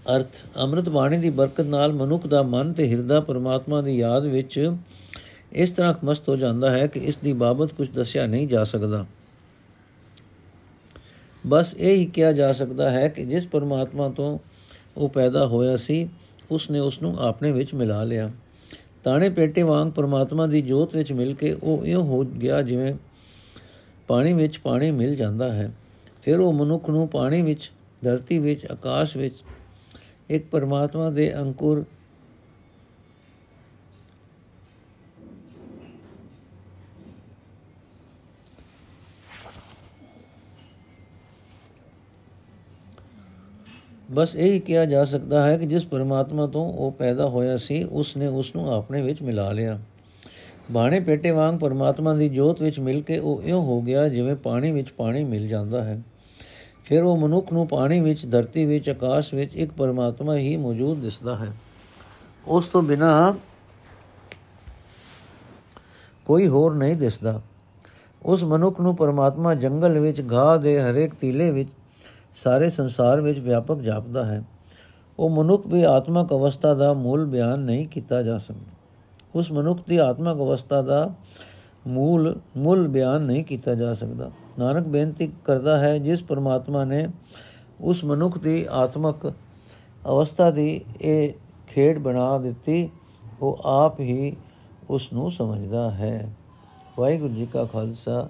ਅਰਥ, ਅੰਮ੍ਰਿਤ ਬਾਣੀ ਦੀ ਬਰਕਤ ਨਾਲ ਮਨੁੱਖ ਦਾ ਮਨ ਤੇ ਹਿਰਦਾ ਪਰਮਾਤਮਾ ਦੀ ਯਾਦ ਵਿੱਚ ਇਸ ਤਰ੍ਹਾਂ ਮਸਤ ਹੋ ਜਾਂਦਾ ਹੈ ਕਿ ਇਸ ਦੀ ਬਾਬਤ ਕੁਝ ਦੱਸਿਆ ਨਹੀਂ ਜਾ ਸਕਦਾ। ਬਸ ਇਹ ਹੀ ਕਿਹਾ ਜਾ ਸਕਦਾ ਹੈ ਕਿ ਜਿਸ ਪਰਮਾਤਮਾ ਤੋਂ ਉਹ ਪੈਦਾ ਹੋਇਆ ਸੀ ਉਸ ਨੇ ਉਸ ਨੂੰ ਆਪਣੇ ਵਿੱਚ ਮਿਲਾ ਲਿਆ। ਤਾਣੇ ਪੇਟੇ ਵਾਂਗ ਪਰਮਾਤਮਾ ਦੀ ਜੋਤ ਵਿੱਚ ਮਿਲ ਕੇ ਉਹ ਇਉਂ ਹੋ ਗਿਆ ਜਿਵੇਂ ਪਾਣੀ ਵਿੱਚ ਪਾਣੀ ਮਿਲ ਜਾਂਦਾ ਹੈ। ਫਿਰ ਉਹ ਮਨੁੱਖ ਨੂੰ ਪਾਣੀ ਵਿੱਚ, ਧਰਤੀ ਵਿੱਚ, ਆਕਾਸ਼ ਵਿੱਚ ਇੱਕ ਪਰਮਾਤਮਾ ਦੇ ਅੰਕੁਰ ਬਸ ਇਹ ਹੀ ਕਿਹਾ ਜਾ ਸਕਦਾ ਹੈ ਕਿ ਜਿਸ ਪਰਮਾਤਮਾ ਤੋਂ ਉਹ ਪੈਦਾ ਹੋਇਆ ਸੀ ਉਸ ਨੇ ਉਸ ਨੂੰ ਆਪਣੇ ਵਿੱਚ ਮਿਲਾ ਲਿਆ। ਬਾਣੇ ਪੇਟੇ ਵਾਂਗ ਪਰਮਾਤਮਾ ਦੀ ਜੋਤ ਵਿੱਚ ਮਿਲ ਕੇ ਉਹ ਇਉਂ ਹੋ ਗਿਆ ਜਿਵੇਂ ਪਾਣੀ ਵਿੱਚ ਪਾਣੀ ਮਿਲ ਜਾਂਦਾ ਹੈ। ਫਿਰ ਉਹ ਮਨੁੱਖ ਨੂੰ ਪਾਣੀ ਵਿੱਚ, ਧਰਤੀ ਵਿੱਚ, ਆਕਾਸ਼ ਵਿੱਚ ਇੱਕ ਪਰਮਾਤਮਾ ਹੀ ਮੌਜੂਦ ਦਿਸਦਾ ਹੈ। ਉਸ ਤੋਂ ਬਿਨਾ ਕੋਈ ਹੋਰ ਨਹੀਂ ਦਿਸਦਾ। ਉਸ ਮਨੁੱਖ ਨੂੰ ਪਰਮਾਤਮਾ ਜੰਗਲ ਵਿੱਚ ਘਾਹ ਦੇ ਹਰੇਕ ਤੀਲੇ ਵਿੱਚ ਸਾਰੇ ਸੰਸਾਰ ਵਿੱਚ ਵਿਆਪਕ ਜਾਪਦਾ ਹੈ। ਉਹ ਮਨੁੱਖ ਵੀ ਆਤਮਕ ਅਵਸਥਾ ਦਾ ਮੂਲ ਬਿਆਨ ਨਹੀਂ ਕੀਤਾ ਜਾ ਸਕਦਾ। ਉਸ ਮਨੁੱਖ ਦੀ ਆਤਮਕ ਅਵਸਥਾ ਦਾ ਮੂਲ, ਮੁੱਲ ਬਿਆਨ ਨਹੀਂ ਕੀਤਾ ਜਾ ਸਕਦਾ। ਨਾਨਕ ਬੇਨਤੀ ਕਰਦਾ ਹੈ, ਜਿਸ ਪਰਮਾਤਮਾ ਨੇ ਉਸ ਮਨੁੱਖ ਦੀ ਆਤਮਕ ਅਵਸਥਾ ਦੀ ਇਹ ਖੇਡ ਬਣਾ ਦਿੱਤੀ, ਉਹ ਆਪ ਹੀ ਉਸ ਨੂੰ ਸਮਝਦਾ ਹੈ। ਵਾਹਿਗੁਰੂ ਜੀ ਕਾ ਖਾਲਸਾ